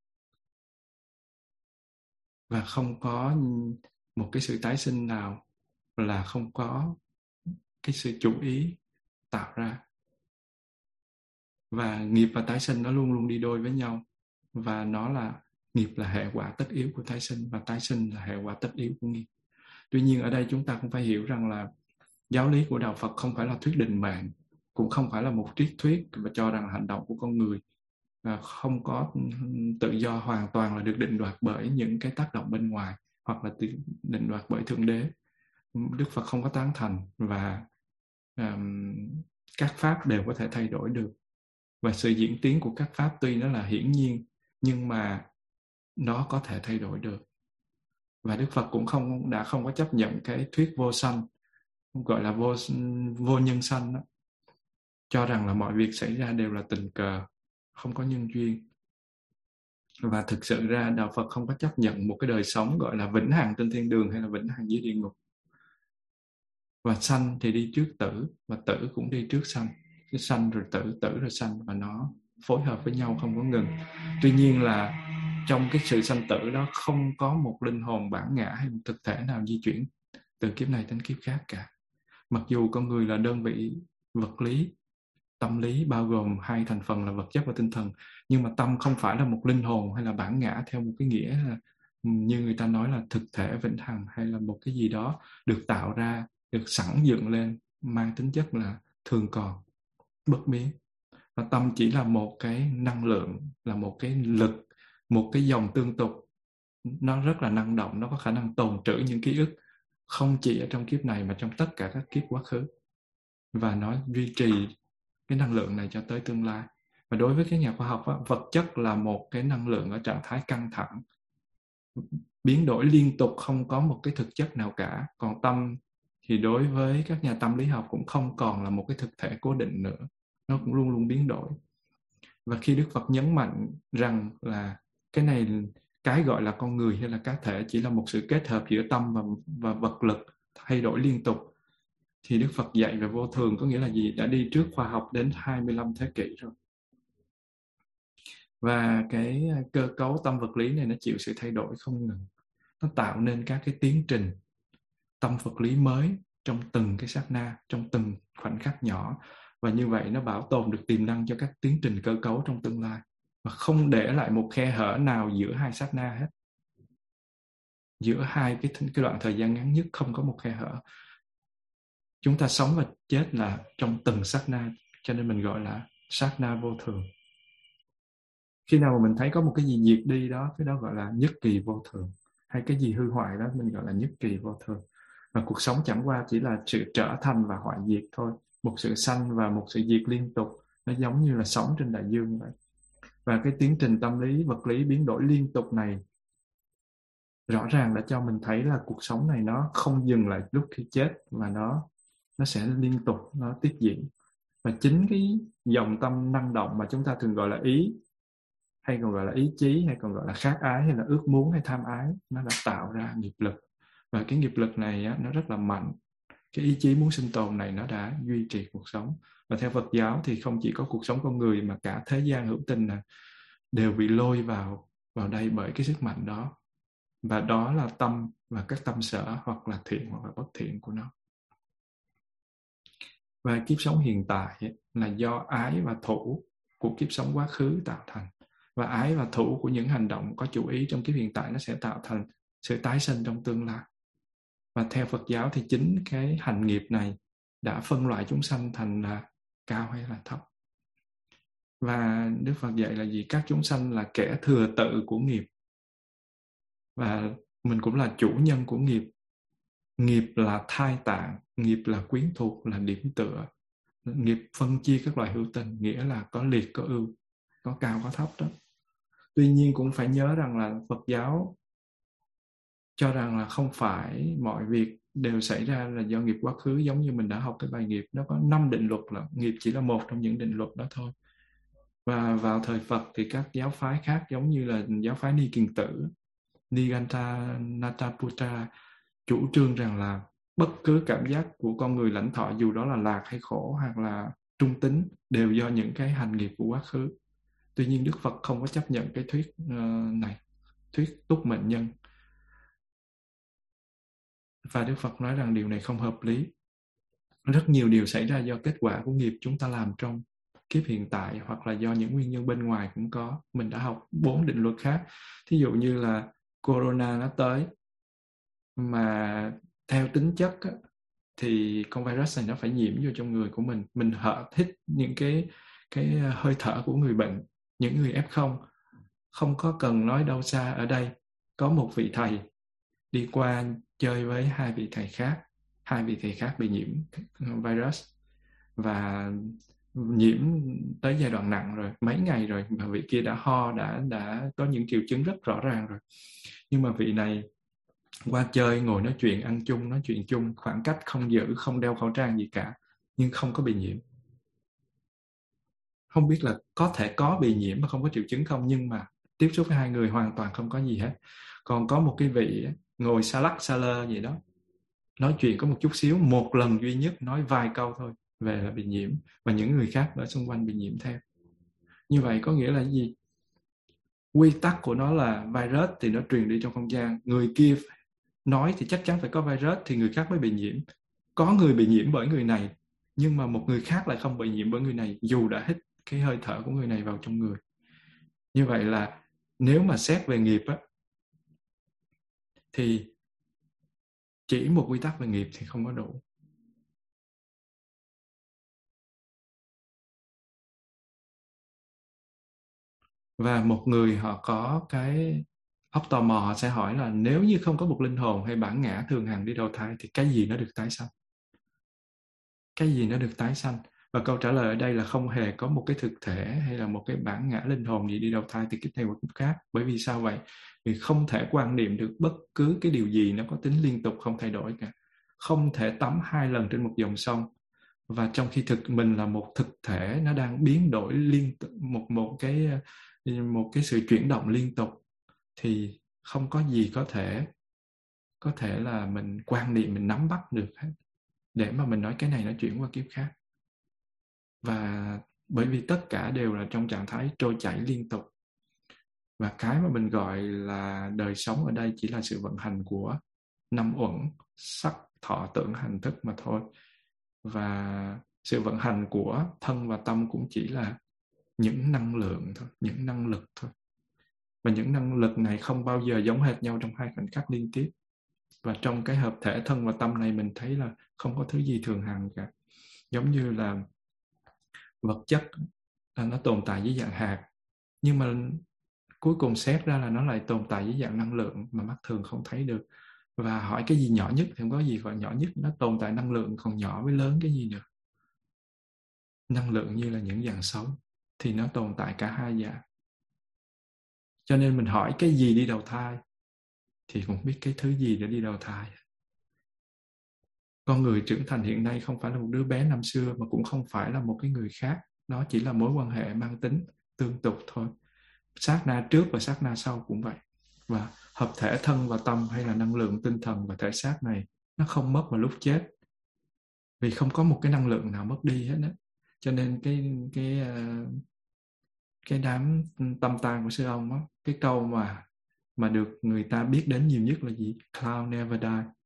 Và không có một cái sự tái sinh nào là không có cái sự chủ ý tạo ra. Và nghiệp và tái sinh nó luôn luôn đi đôi với nhau. Và nó là, nghiệp là hệ quả tất yếu của tái sinh và tái sinh là hệ quả tất yếu của nghiệp. Tuy nhiên, ở đây chúng ta cũng phải hiểu rằng là giáo lý của đạo phật không phải là thuyết định mệnh cũng không phải là một triết thuyết và cho rằng hành động của con người à, không có tự do hoàn toàn là được định đoạt bởi những cái tác động bên ngoài hoặc là định đoạt bởi thượng đế đức phật không có tán thành và um, các pháp đều có thể thay đổi được. Và sự diễn tiến của các pháp tuy nó là hiển nhiên nhưng mà nó có thể thay đổi được. Và đức phật cũng không đã không có chấp nhận cái thuyết vô sanh gọi là vô vô nhân sanh đó. cho rằng là mọi việc xảy ra đều là tình cờ không có nhân duyên. Và thực sự ra đạo phật không có chấp nhận một cái đời sống gọi là vĩnh hằng trên thiên đường hay là vĩnh hằng dưới địa ngục và sanh thì đi trước tử, và tử cũng đi trước sanh. Cái sanh rồi tử tử rồi sanh, và nó phối hợp với nhau không có ngừng. Tuy nhiên là trong cái sự sanh tử đó không có một linh hồn bản ngã hay một thực thể nào di chuyển từ kiếp này đến kiếp khác cả. Mặc dù con người là đơn vị vật lý, tâm lý bao gồm hai thành phần là vật chất và tinh thần, nhưng mà tâm không phải là một linh hồn hay là bản ngã theo một cái nghĩa là như người ta nói là thực thể vĩnh hằng hay là một cái gì đó được tạo ra được sẵn dựng lên, mang tính chất là thường còn, bất biến. Và tâm chỉ là một cái năng lượng, là một cái lực, một cái dòng tương tục. Nó rất là năng động, nó có khả năng tồn trữ những ký ức, không chỉ ở trong kiếp này mà trong tất cả các kiếp quá khứ. Và nó duy trì cái năng lượng này cho tới tương lai. Và đối với cái nhà khoa học vật chất là một cái năng lượng ở trạng thái căng thẳng. Biến đổi liên tục, không có một cái thực chất nào cả. Còn tâm thì đối với các nhà tâm lý học cũng không còn là một cái thực thể cố định nữa nó cũng luôn luôn biến đổi và khi đức phật nhấn mạnh rằng là cái này cái gọi là con người hay là cá thể chỉ là một sự kết hợp giữa tâm và, và vật lực thay đổi liên tục thì Đức Phật dạy về vô thường có nghĩa là gì? Đã đi trước khoa học đến 25 thế kỷ rồi. Và cái ờ, cơ cấu tâm vật lý này nó chịu sự thay đổi không ngừng. Nó tạo nên các cái tiến trình tâm vật lý mới trong từng cái sát na, trong từng khoảnh khắc nhỏ. Và như vậy nó bảo tồn được tiềm năng cho các tiến trình cơ cấu trong tương lai. Và không để lại một khe hở nào giữa hai sát na hết. Giữa hai cái, cái đoạn thời gian ngắn nhất không có một khe hở chúng ta sống và chết là trong từng sát na cho nên mình gọi là sát na vô thường khi nào mà mình thấy có một cái gì diệt đi đó cái đó gọi là nhất kỳ vô thường hay cái gì hư hoại đó mình gọi là nhất kỳ vô thường và cuộc sống chẳng qua chỉ là sự trở thành và hoại diệt thôi. Một sự sanh và một sự diệt liên tục, nó giống như là sống trên đại dương vậy. Và cái tiến trình tâm lý, vật lý biến đổi liên tục này rõ ràng đã cho mình thấy là cuộc sống này nó không dừng lại lúc khi chết, mà nó nó sẽ liên tục, nó tiếp diễn. Và chính cái dòng tâm năng động mà chúng ta thường gọi là ý, hay còn gọi là ý chí, hay còn gọi là khát ái, hay là ước muốn, hay tham ái, nó đã tạo ra nghiệp lực và cái nghiệp lực này á, nó rất là mạnh. Cái ý chí muốn sinh tồn này nó đã duy trì cuộc sống. Và theo Phật giáo thì không chỉ có cuộc sống con người mà cả thế gian hữu tình này đều bị lôi vào vào đây bởi cái sức mạnh đó. Và đó là tâm và các tâm sở hoặc là thiện hoặc là bất thiện của nó. Và kiếp sống hiện tại là do ái và thủ của kiếp sống quá khứ tạo thành. Và ái và thủ của những hành động có chủ ý trong kiếp hiện tại nó sẽ tạo thành sự tái sinh trong tương lai và theo Phật giáo thì chính cái hành nghiệp này đã phân loại chúng sanh thành là cao hay là thấp. Và Đức Phật dạy là gì? Các chúng sanh là kẻ thừa tự của nghiệp. Và mình cũng là chủ nhân của nghiệp. Nghiệp là thai tạng, nghiệp là quyến thuộc, là điểm tựa. Nghiệp phân chia các loại hữu tình, nghĩa là có liệt, có ưu, có cao, có thấp đó. Tuy nhiên cũng phải nhớ rằng là phật giáo cho rằng là không phải mọi việc đều xảy ra là do nghiệp quá khứ giống như mình đã học cái bài nghiệp nó có năm định luật là nghiệp chỉ là một trong những định luật đó thôi. Và vào thời Phật thì các giáo phái khác giống như là giáo phái Ni Kiền Tử Niganta Nataputra chủ trương rằng là bất cứ cảm giác của con người lãnh thọ dù đó là lạc hay khổ hoặc là trung tính đều do những cái hành nghiệp của quá khứ. Tuy nhiên đức phật không có chấp nhận cái thuyết uh, này thuyết túc mệnh nhân và đức phật nói rằng điều này không hợp lý. Rất nhiều điều xảy ra do kết quả của nghiệp chúng ta làm trong kiếp hiện tại hoặc là do những nguyên nhân bên ngoài cũng có. Mình đã học bốn định luật khác. Thí dụ như là corona nó tới mà theo tính chất á, thì con virus này nó phải nhiễm vô trong người của mình. Mình hở hít những cái cái ờ, hơi thở của người bệnh những người f không. Không có cần nói đâu xa ở đây có một vị thầy đi qua chơi với hai vị thầy khác, hai vị thầy khác bị nhiễm virus và nhiễm tới giai đoạn nặng rồi, mấy ngày rồi, mà vị kia đã ho, đã đã có những triệu chứng rất rõ ràng rồi. Nhưng mà vị này qua chơi, ngồi nói chuyện, ăn chung, nói chuyện chung, khoảng cách không giữ, không đeo khẩu trang gì cả, nhưng không có bị nhiễm. Không biết là có thể có bị nhiễm mà không có triệu chứng không, nhưng mà tiếp xúc với hai người hoàn toàn không có gì hết. Còn có một cái vị ngồi xa lắc xa lơ gì đó. Nói chuyện có một chút xíu, một lần duy nhất nói vài câu thôi, về là bị nhiễm và những người khác ở xung quanh bị nhiễm theo. Như vậy có nghĩa là gì? Quy tắc của nó là virus thì nó truyền đi trong không gian, người kia nói thì chắc chắn phải có virus thì người khác mới bị nhiễm. Có người bị nhiễm bởi người này, nhưng mà một người khác lại không bị nhiễm bởi người này, dù đã hít cái hơi thở của người này vào trong người. Như vậy là nếu mà xét về nghiệp á thì chỉ một quy tắc về nghiệp thì không có đủ. Và một người họ có cái óc tò mò họ sẽ hỏi là nếu như không có một linh hồn hay bản ngã thường hằng đi đầu thai thì cái gì nó được tái sanh? Cái gì nó được tái sanh? Và câu trả lời ở đây là không hề có một cái thực thể hay là một cái bản ngã linh hồn gì đi đầu thai từ kiếp này một kiếp khác. Bởi vì sao vậy? Vì không thể quan niệm được bất cứ cái điều gì nó có tính liên tục không thay đổi cả. Không thể tắm hai lần trên một dòng sông. Và trong khi thực mình là một thực thể, nó đang biến đổi liên tục một một cái ờ, một cái sự chuyển động liên tục, thì không có gì có thể có thể là mình quan niệm, mình nắm bắt được hết. Để mà mình nói cái này nó chuyển qua kiếp khác và bởi vì tất cả đều là trong trạng thái trôi chảy liên tục. Và cái mà mình gọi là đời sống ở đây chỉ là sự vận hành của năm uẩn, sắc, thọ, tưởng, hành thức mà thôi. Và sự vận hành của thân và tâm cũng chỉ là những năng lượng thôi, những năng lực thôi. Và những năng lực này không bao giờ giống hệt nhau trong hai khoảnh khắc liên tiếp. Và trong cái hợp thể thân và tâm này mình thấy là không có thứ gì thường hằng cả. Giống như là vật chất nó tồn tại dưới dạng hạt. Nhưng mà cuối cùng xét ra là nó lại tồn tại dưới dạng năng lượng mà mắt thường không thấy được. Và hỏi cái gì nhỏ nhất thì không có gì gọi nhỏ nhất, nó tồn tại năng lượng còn nhỏ với lớn cái gì nữa. Năng lượng như là những dạng sống thì nó tồn tại cả hai dạng. Cho nên mình hỏi cái gì đi đầu thai thì cũng biết cái thứ gì để đi đầu thai con người trưởng thành hiện nay không phải là một đứa bé năm xưa mà cũng không phải là một cái người khác. Nó chỉ là mối quan hệ mang tính tương tục thôi. Sát na trước và sát na sau cũng vậy. Và hợp thể thân và tâm hay là năng lượng tinh thần và thể xác này, nó không mất vào lúc chết. Vì không có một cái năng lượng nào mất đi hết đó cho nên cái cái ờ, cái đám tâm tang của sư ông á, cái câu mà mà được người ta biết đến nhiều nhất là gì? Cloud never die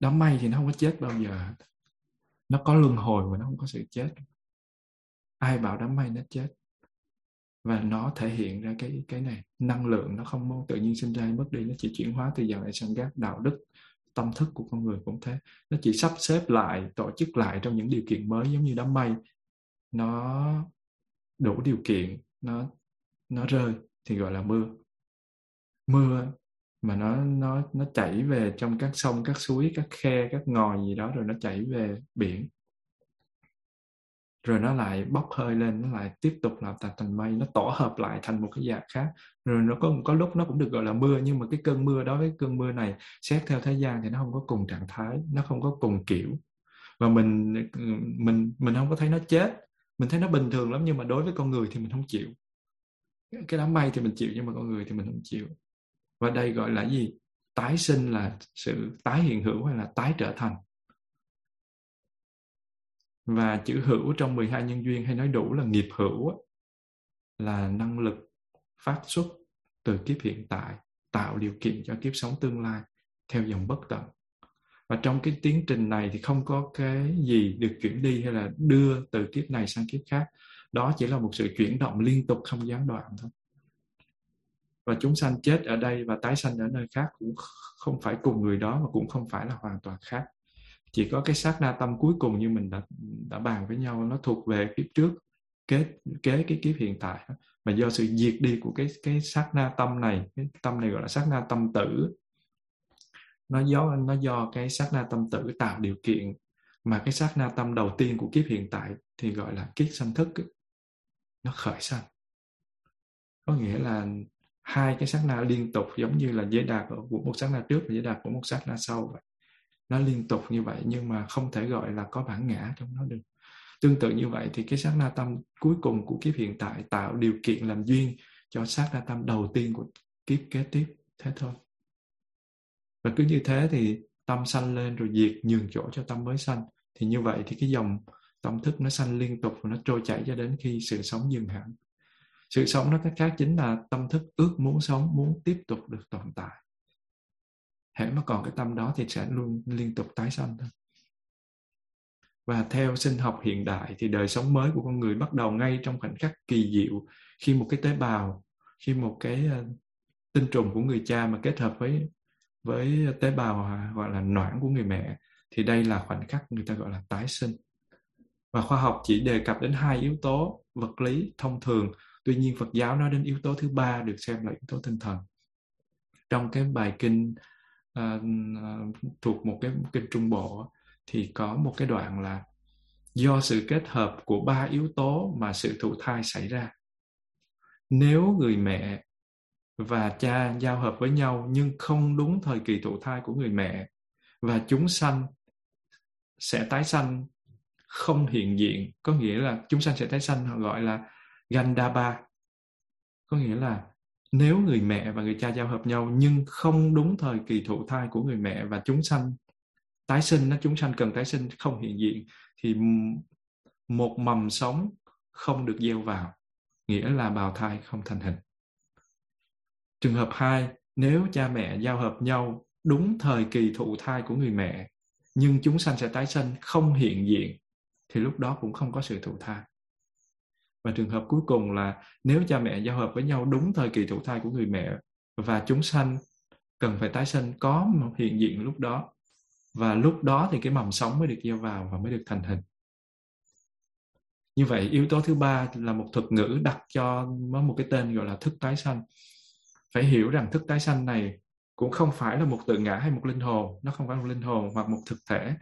đám mây thì nó không có chết bao giờ. Nó có luân hồi mà nó không có sự chết. Ai bảo đám mây nó chết? Và nó thể hiện ra cái cái này. Năng lượng nó không tự nhiên sinh ra mất đi. Nó chỉ chuyển hóa từ dòng lại sang gác đạo đức, tâm thức của con người cũng thế. Nó chỉ sắp xếp lại, tổ chức lại trong những điều kiện mới giống như đám mây. Nó đủ điều kiện, nó nó rơi thì gọi là mưa. Mưa mà nó nó nó chảy về trong các sông, các suối, các khe, các ngòi gì đó, rồi nó chảy về biển. Rồi nó lại bốc hơi lên, nó lại tiếp tục làm tạt thành mây, nó tổ hợp lại thành một cái dạng khác. Rồi nó có có lúc nó cũng được gọi là mưa, nhưng mà cái cơn mưa đó với cơn mưa này xét theo thế gian thì nó không có cùng trạng thái, nó không có cùng kiểu. Và mình mình mình không có thấy nó chết. Mình thấy nó bình thường lắm, nhưng mà đối với con người thì mình không chịu. Cái đám mây thì mình chịu, nhưng mà con người thì mình không chịu và đây gọi là gì? Tái sinh là sự tái hiện hữu hay là tái trở thành. Và chữ hữu trong 12 nhân duyên hay nói đủ là nghiệp hữu là năng lực phát xuất từ kiếp hiện tại, tạo điều kiện cho kiếp sống tương lai theo dòng bất tận. Và trong cái tiến trình này thì không có cái gì được chuyển đi hay là đưa từ kiếp này sang kiếp khác. Đó chỉ là một sự chuyển động liên tục, không gián đoạn thôi và chúng sanh chết ở đây và tái sanh ở nơi khác cũng không phải cùng người đó mà cũng không phải là hoàn toàn khác. Chỉ có cái sát na tâm cuối cùng như mình đã đã bàn với nhau, nó thuộc về kiếp trước, kế kế cái kiếp hiện tại. Mà do sự diệt đi của cái cái sát na tâm này, cái tâm này gọi là sát na tâm tử, nó do nó do cái sát na tâm tử tạo điều kiện. Mà cái sát na tâm đầu tiên của kiếp hiện tại thì gọi là kiếp sanh thức nó khởi sanh. Có nghĩa là hai cái sát na liên tục giống như là giới đạt của một sát na trước và giới đạt của một sát na sau vậy. Nó liên tục như vậy nhưng mà không thể gọi là có bản ngã trong nó được. Tương tự như vậy thì cái sát na tâm cuối cùng của kiếp hiện tại tạo điều kiện làm duyên cho sát na tâm đầu tiên của kiếp kế tiếp. Thế thôi. Và cứ như thế thì tâm sanh lên rồi diệt nhường chỗ cho tâm mới sanh. Thì như vậy thì cái dòng tâm thức nó sanh liên tục và nó trôi chảy cho đến khi sự sống dừng hẳn sự sống nó cách khác chính là tâm thức ước muốn sống, muốn tiếp tục được tồn tại. Hễ mà còn cái tâm đó thì sẽ luôn liên tục tái sanh thôi. Và theo sinh học hiện đại thì đời sống mới của con người bắt đầu ngay trong khoảnh khắc kỳ diệu, khi một cái tế bào, khi một cái ờ, tinh trùng của người cha mà kết hợp với với tế bào à, gọi là noãn của người mẹ thì đây là khoảnh khắc người ta gọi là tái sinh. Và khoa học chỉ đề cập đến hai yếu tố vật lý thông thường tuy nhiên phật giáo nói đến yếu tố thứ ba được xem là yếu tố tinh thần. Trong cái bài kinh uh, thuộc một cái kinh trung bộ thì có một cái đoạn là do sự kết hợp của ba yếu tố mà sự thụ thai xảy ra. Nếu người mẹ và cha giao hợp với nhau nhưng không đúng thời kỳ thụ thai của người mẹ và chúng sanh sẽ tái sanh không hiện diện có nghĩa là chúng sanh sẽ tái sanh gọi là Gandaba có nghĩa là nếu người mẹ và người cha giao hợp nhau nhưng không đúng thời kỳ thụ thai của người mẹ và chúng sanh, tái sinh nó chúng sanh cần tái sinh không hiện diện, thì một mầm sống không được gieo vào, nghĩa là bào thai không thành hình. Trường hợp hai, nếu cha mẹ giao hợp nhau đúng thời kỳ thụ thai của người mẹ nhưng chúng sanh sẽ tái sinh không hiện diện, thì lúc đó cũng không có sự thụ thai và trường hợp cuối cùng là nếu cha mẹ giao hợp với nhau đúng thời kỳ thụ thai của người mẹ và chúng sanh cần phải tái sinh, có hiện diện lúc đó. Và lúc đó thì cái mầm sống mới được gieo vào và mới được thành hình. Như vậy, yếu tố thứ ba là một thuật ngữ đặt cho một cái tên gọi là thức tái sanh. Phải hiểu rằng thức tái sanh này cũng không phải là một tự ngã hay một linh hồn, nó không phải một linh hồn hoặc một thực thể.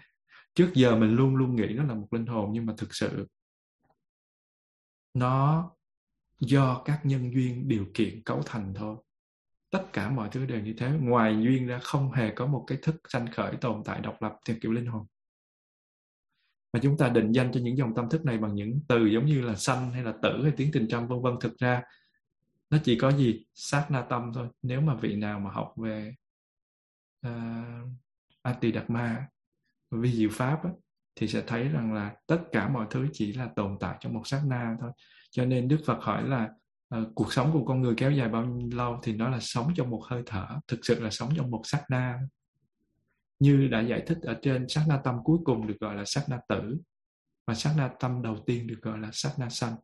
Trước giờ mình luôn luôn nghĩ nó là một linh hồn nhưng mà thực sự nó do các nhân duyên điều kiện cấu thành thôi. Tất cả mọi thứ đều như thế. Ngoài duyên ra không hề có một cái thức sanh khởi tồn tại độc lập theo kiểu linh hồn. Mà chúng ta định danh cho những dòng tâm thức này bằng những từ giống như là sanh hay là tử hay tiếng tình trăm vân vân. Thực ra nó chỉ có gì? Sát na tâm thôi. Nếu mà vị nào mà học về uh, ati đạt ma vi diệu pháp á, thì sẽ thấy rằng là tất cả mọi thứ chỉ là tồn tại trong một sát na thôi. Cho nên đức phật hỏi là uh, cuộc sống của con người kéo dài bao lâu thì nó là sống trong một hơi thở thực sự là sống trong một sát na? Như đã giải thích ở trên sát na tâm cuối cùng được gọi là sát na tử và sát na tâm đầu tiên được gọi là sát na sanh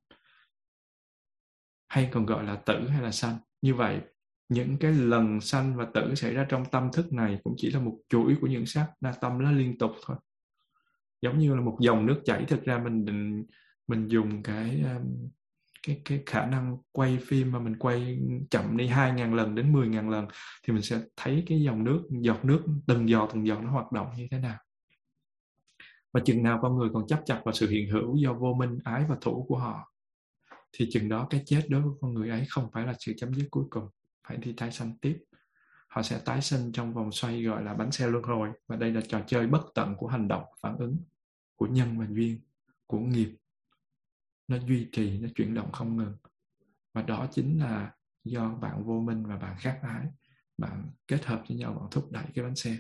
hay còn gọi là tử hay là sanh. Như vậy những cái lần sanh và tử xảy ra trong tâm thức này cũng chỉ là một chuỗi của những sát na tâm nó liên tục thôi giống như là một dòng nước chảy, thực ra mình định, mình dùng cái um, cái cái khả năng quay phim mà mình quay chậm đi hai ngàn lần đến mười ngàn lần thì mình sẽ thấy cái dòng nước, giọt nước, từng giọt từng giọt nó hoạt động như thế nào. Và chừng nào con người còn chấp chặt vào sự hiện hữu do vô minh, ái và thủ của họ, thì chừng đó cái chết đối với con người ấy không phải là sự chấm dứt cuối cùng, phải đi tái sanh tiếp. Họ sẽ tái sinh trong vòng xoay gọi là bánh xe luân hồi và đây là trò chơi bất tận của hành động phản ứng của nhân và duyên, của nghiệp. Nó duy trì, nó chuyển động không ngừng. Và đó chính là do bạn vô minh và bạn khác ái, bạn kết hợp với nhau, bạn thúc đẩy cái bánh xe.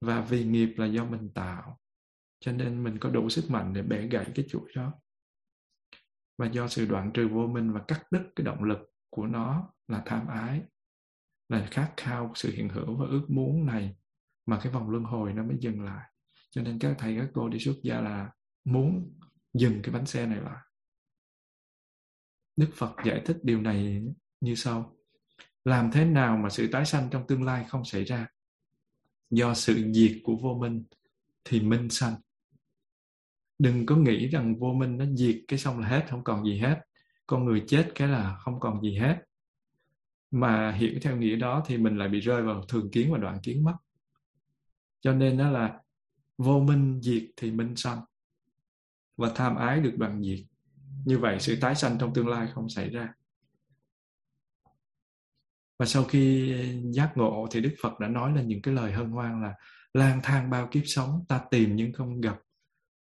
Và vì nghiệp là do mình tạo, cho nên mình có đủ sức mạnh để bẻ gãy cái chuỗi đó. Và do sự đoạn trừ vô minh và cắt đứt cái động lực của nó là tham ái, là khát khao sự hiện hữu và ước muốn này, mà cái vòng luân hồi nó mới dừng lại cho nên các thầy, các cô đi xuất gia là muốn dừng cái bánh xe này lại. Đức phật giải thích điều này như sau. Làm thế nào mà sự tái sanh trong tương lai không xảy ra? Do sự diệt của vô minh thì minh sanh. Đừng có nghĩ rằng vô minh nó diệt cái xong là hết, không còn gì hết. Con người chết cái là không còn gì hết. Mà hiểu theo nghĩa đó thì mình lại bị rơi vào thường kiến và đoạn kiến mất. Cho nên đó là vô minh diệt thì minh sanh, và tham ái được đoạn diệt. Như vậy sự tái sanh trong tương lai không xảy ra. Và sau khi giác ngộ thì đức phật đã nói lên những cái lời hân hoan là lang thang bao kiếp sống, ta tìm nhưng không gặp.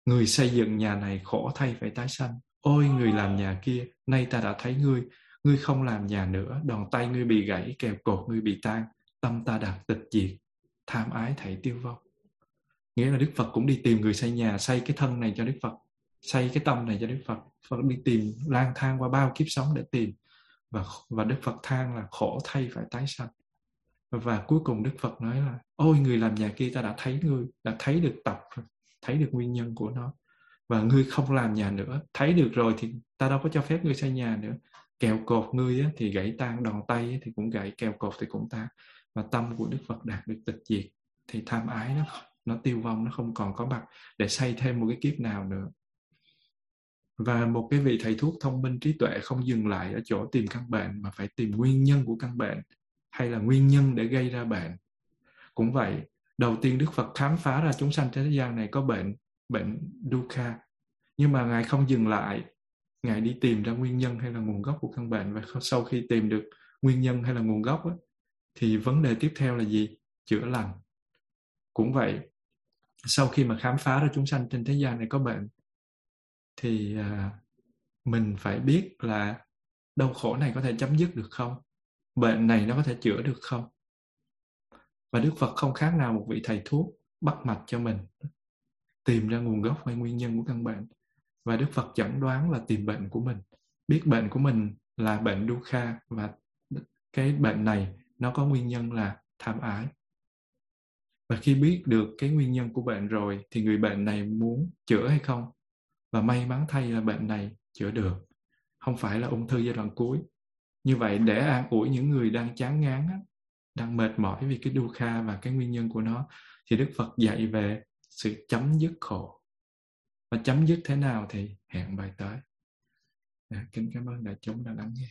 Người xây dựng nhà này khổ thay phải tái sanh. Ôi, người làm nhà kia, nay ta đã thấy ngươi. Ngươi không làm nhà nữa, đòn tay ngươi bị gãy kèo cột ngươi bị tan. Tâm ta đạt tịch diệt. Tham ái thảy tiêu vong nghĩa là đức phật cũng đi tìm người xây nhà xây cái thân này cho đức phật xây cái tâm này cho đức phật. Phật đi tìm lang thang qua bao kiếp sống để tìm. Và và đức phật than là khổ thay phải tái sanh. Và cuối cùng Đức Phật nói là ôi người làm nhà kia ta đã thấy ngươi đã thấy được tập thấy được nguyên nhân của nó. Và ngươi không làm nhà nữa thấy được rồi thì ta đâu có cho phép ngươi xây nhà nữa. Kèo cột ngươi á, thì gãy tan đòn tay á, thì cũng gãy kèo cột thì cũng tan. Và tâm của Đức Phật đạt được tịch diệt thì tham ái nó nó tiêu vong nó không còn có mặt để xây thêm một cái kiếp nào nữa. Và một cái vị thầy thuốc thông minh trí tuệ không dừng lại ở chỗ tìm căn bệnh mà phải tìm nguyên nhân của căn bệnh hay là nguyên nhân để gây ra bệnh. Cũng vậy đầu tiên đức phật khám phá ra chúng sanh trên thế gian này có bệnh bệnh dukkha. Nhưng mà ngài không dừng lại. Ngài đi tìm ra nguyên nhân hay là nguồn gốc của căn bệnh. Và sau khi tìm được nguyên nhân hay là nguồn gốc ấy, thì vấn đề tiếp theo là gì? Chữa lành. Cũng vậy sau khi mà khám phá ra chúng sanh trên thế gian này có bệnh thì à, mình phải biết là đau khổ này có thể chấm dứt được không? Bệnh này nó có thể chữa được không? Và đức phật không khác nào một vị thầy thuốc bắt mạch cho mình tìm ra nguồn gốc hay nguyên nhân của căn bệnh. Và đức phật chẩn đoán là tìm bệnh của mình biết bệnh của mình là bệnh dukkha và cái bệnh này nó có nguyên nhân là tham ái và khi biết được cái nguyên nhân của bệnh rồi thì người bệnh này muốn chữa hay không? Và may mắn thay là bệnh này chữa được. Không phải là ung thư giai đoạn cuối. Như vậy để an ủi những người đang chán ngán đang mệt mỏi vì cái dukkha và cái nguyên nhân của nó thì đức phật dạy về sự chấm dứt khổ. Và chấm dứt thế nào thì hẹn bài tới. À, kính cảm ơn đại chúng đã lắng nghe.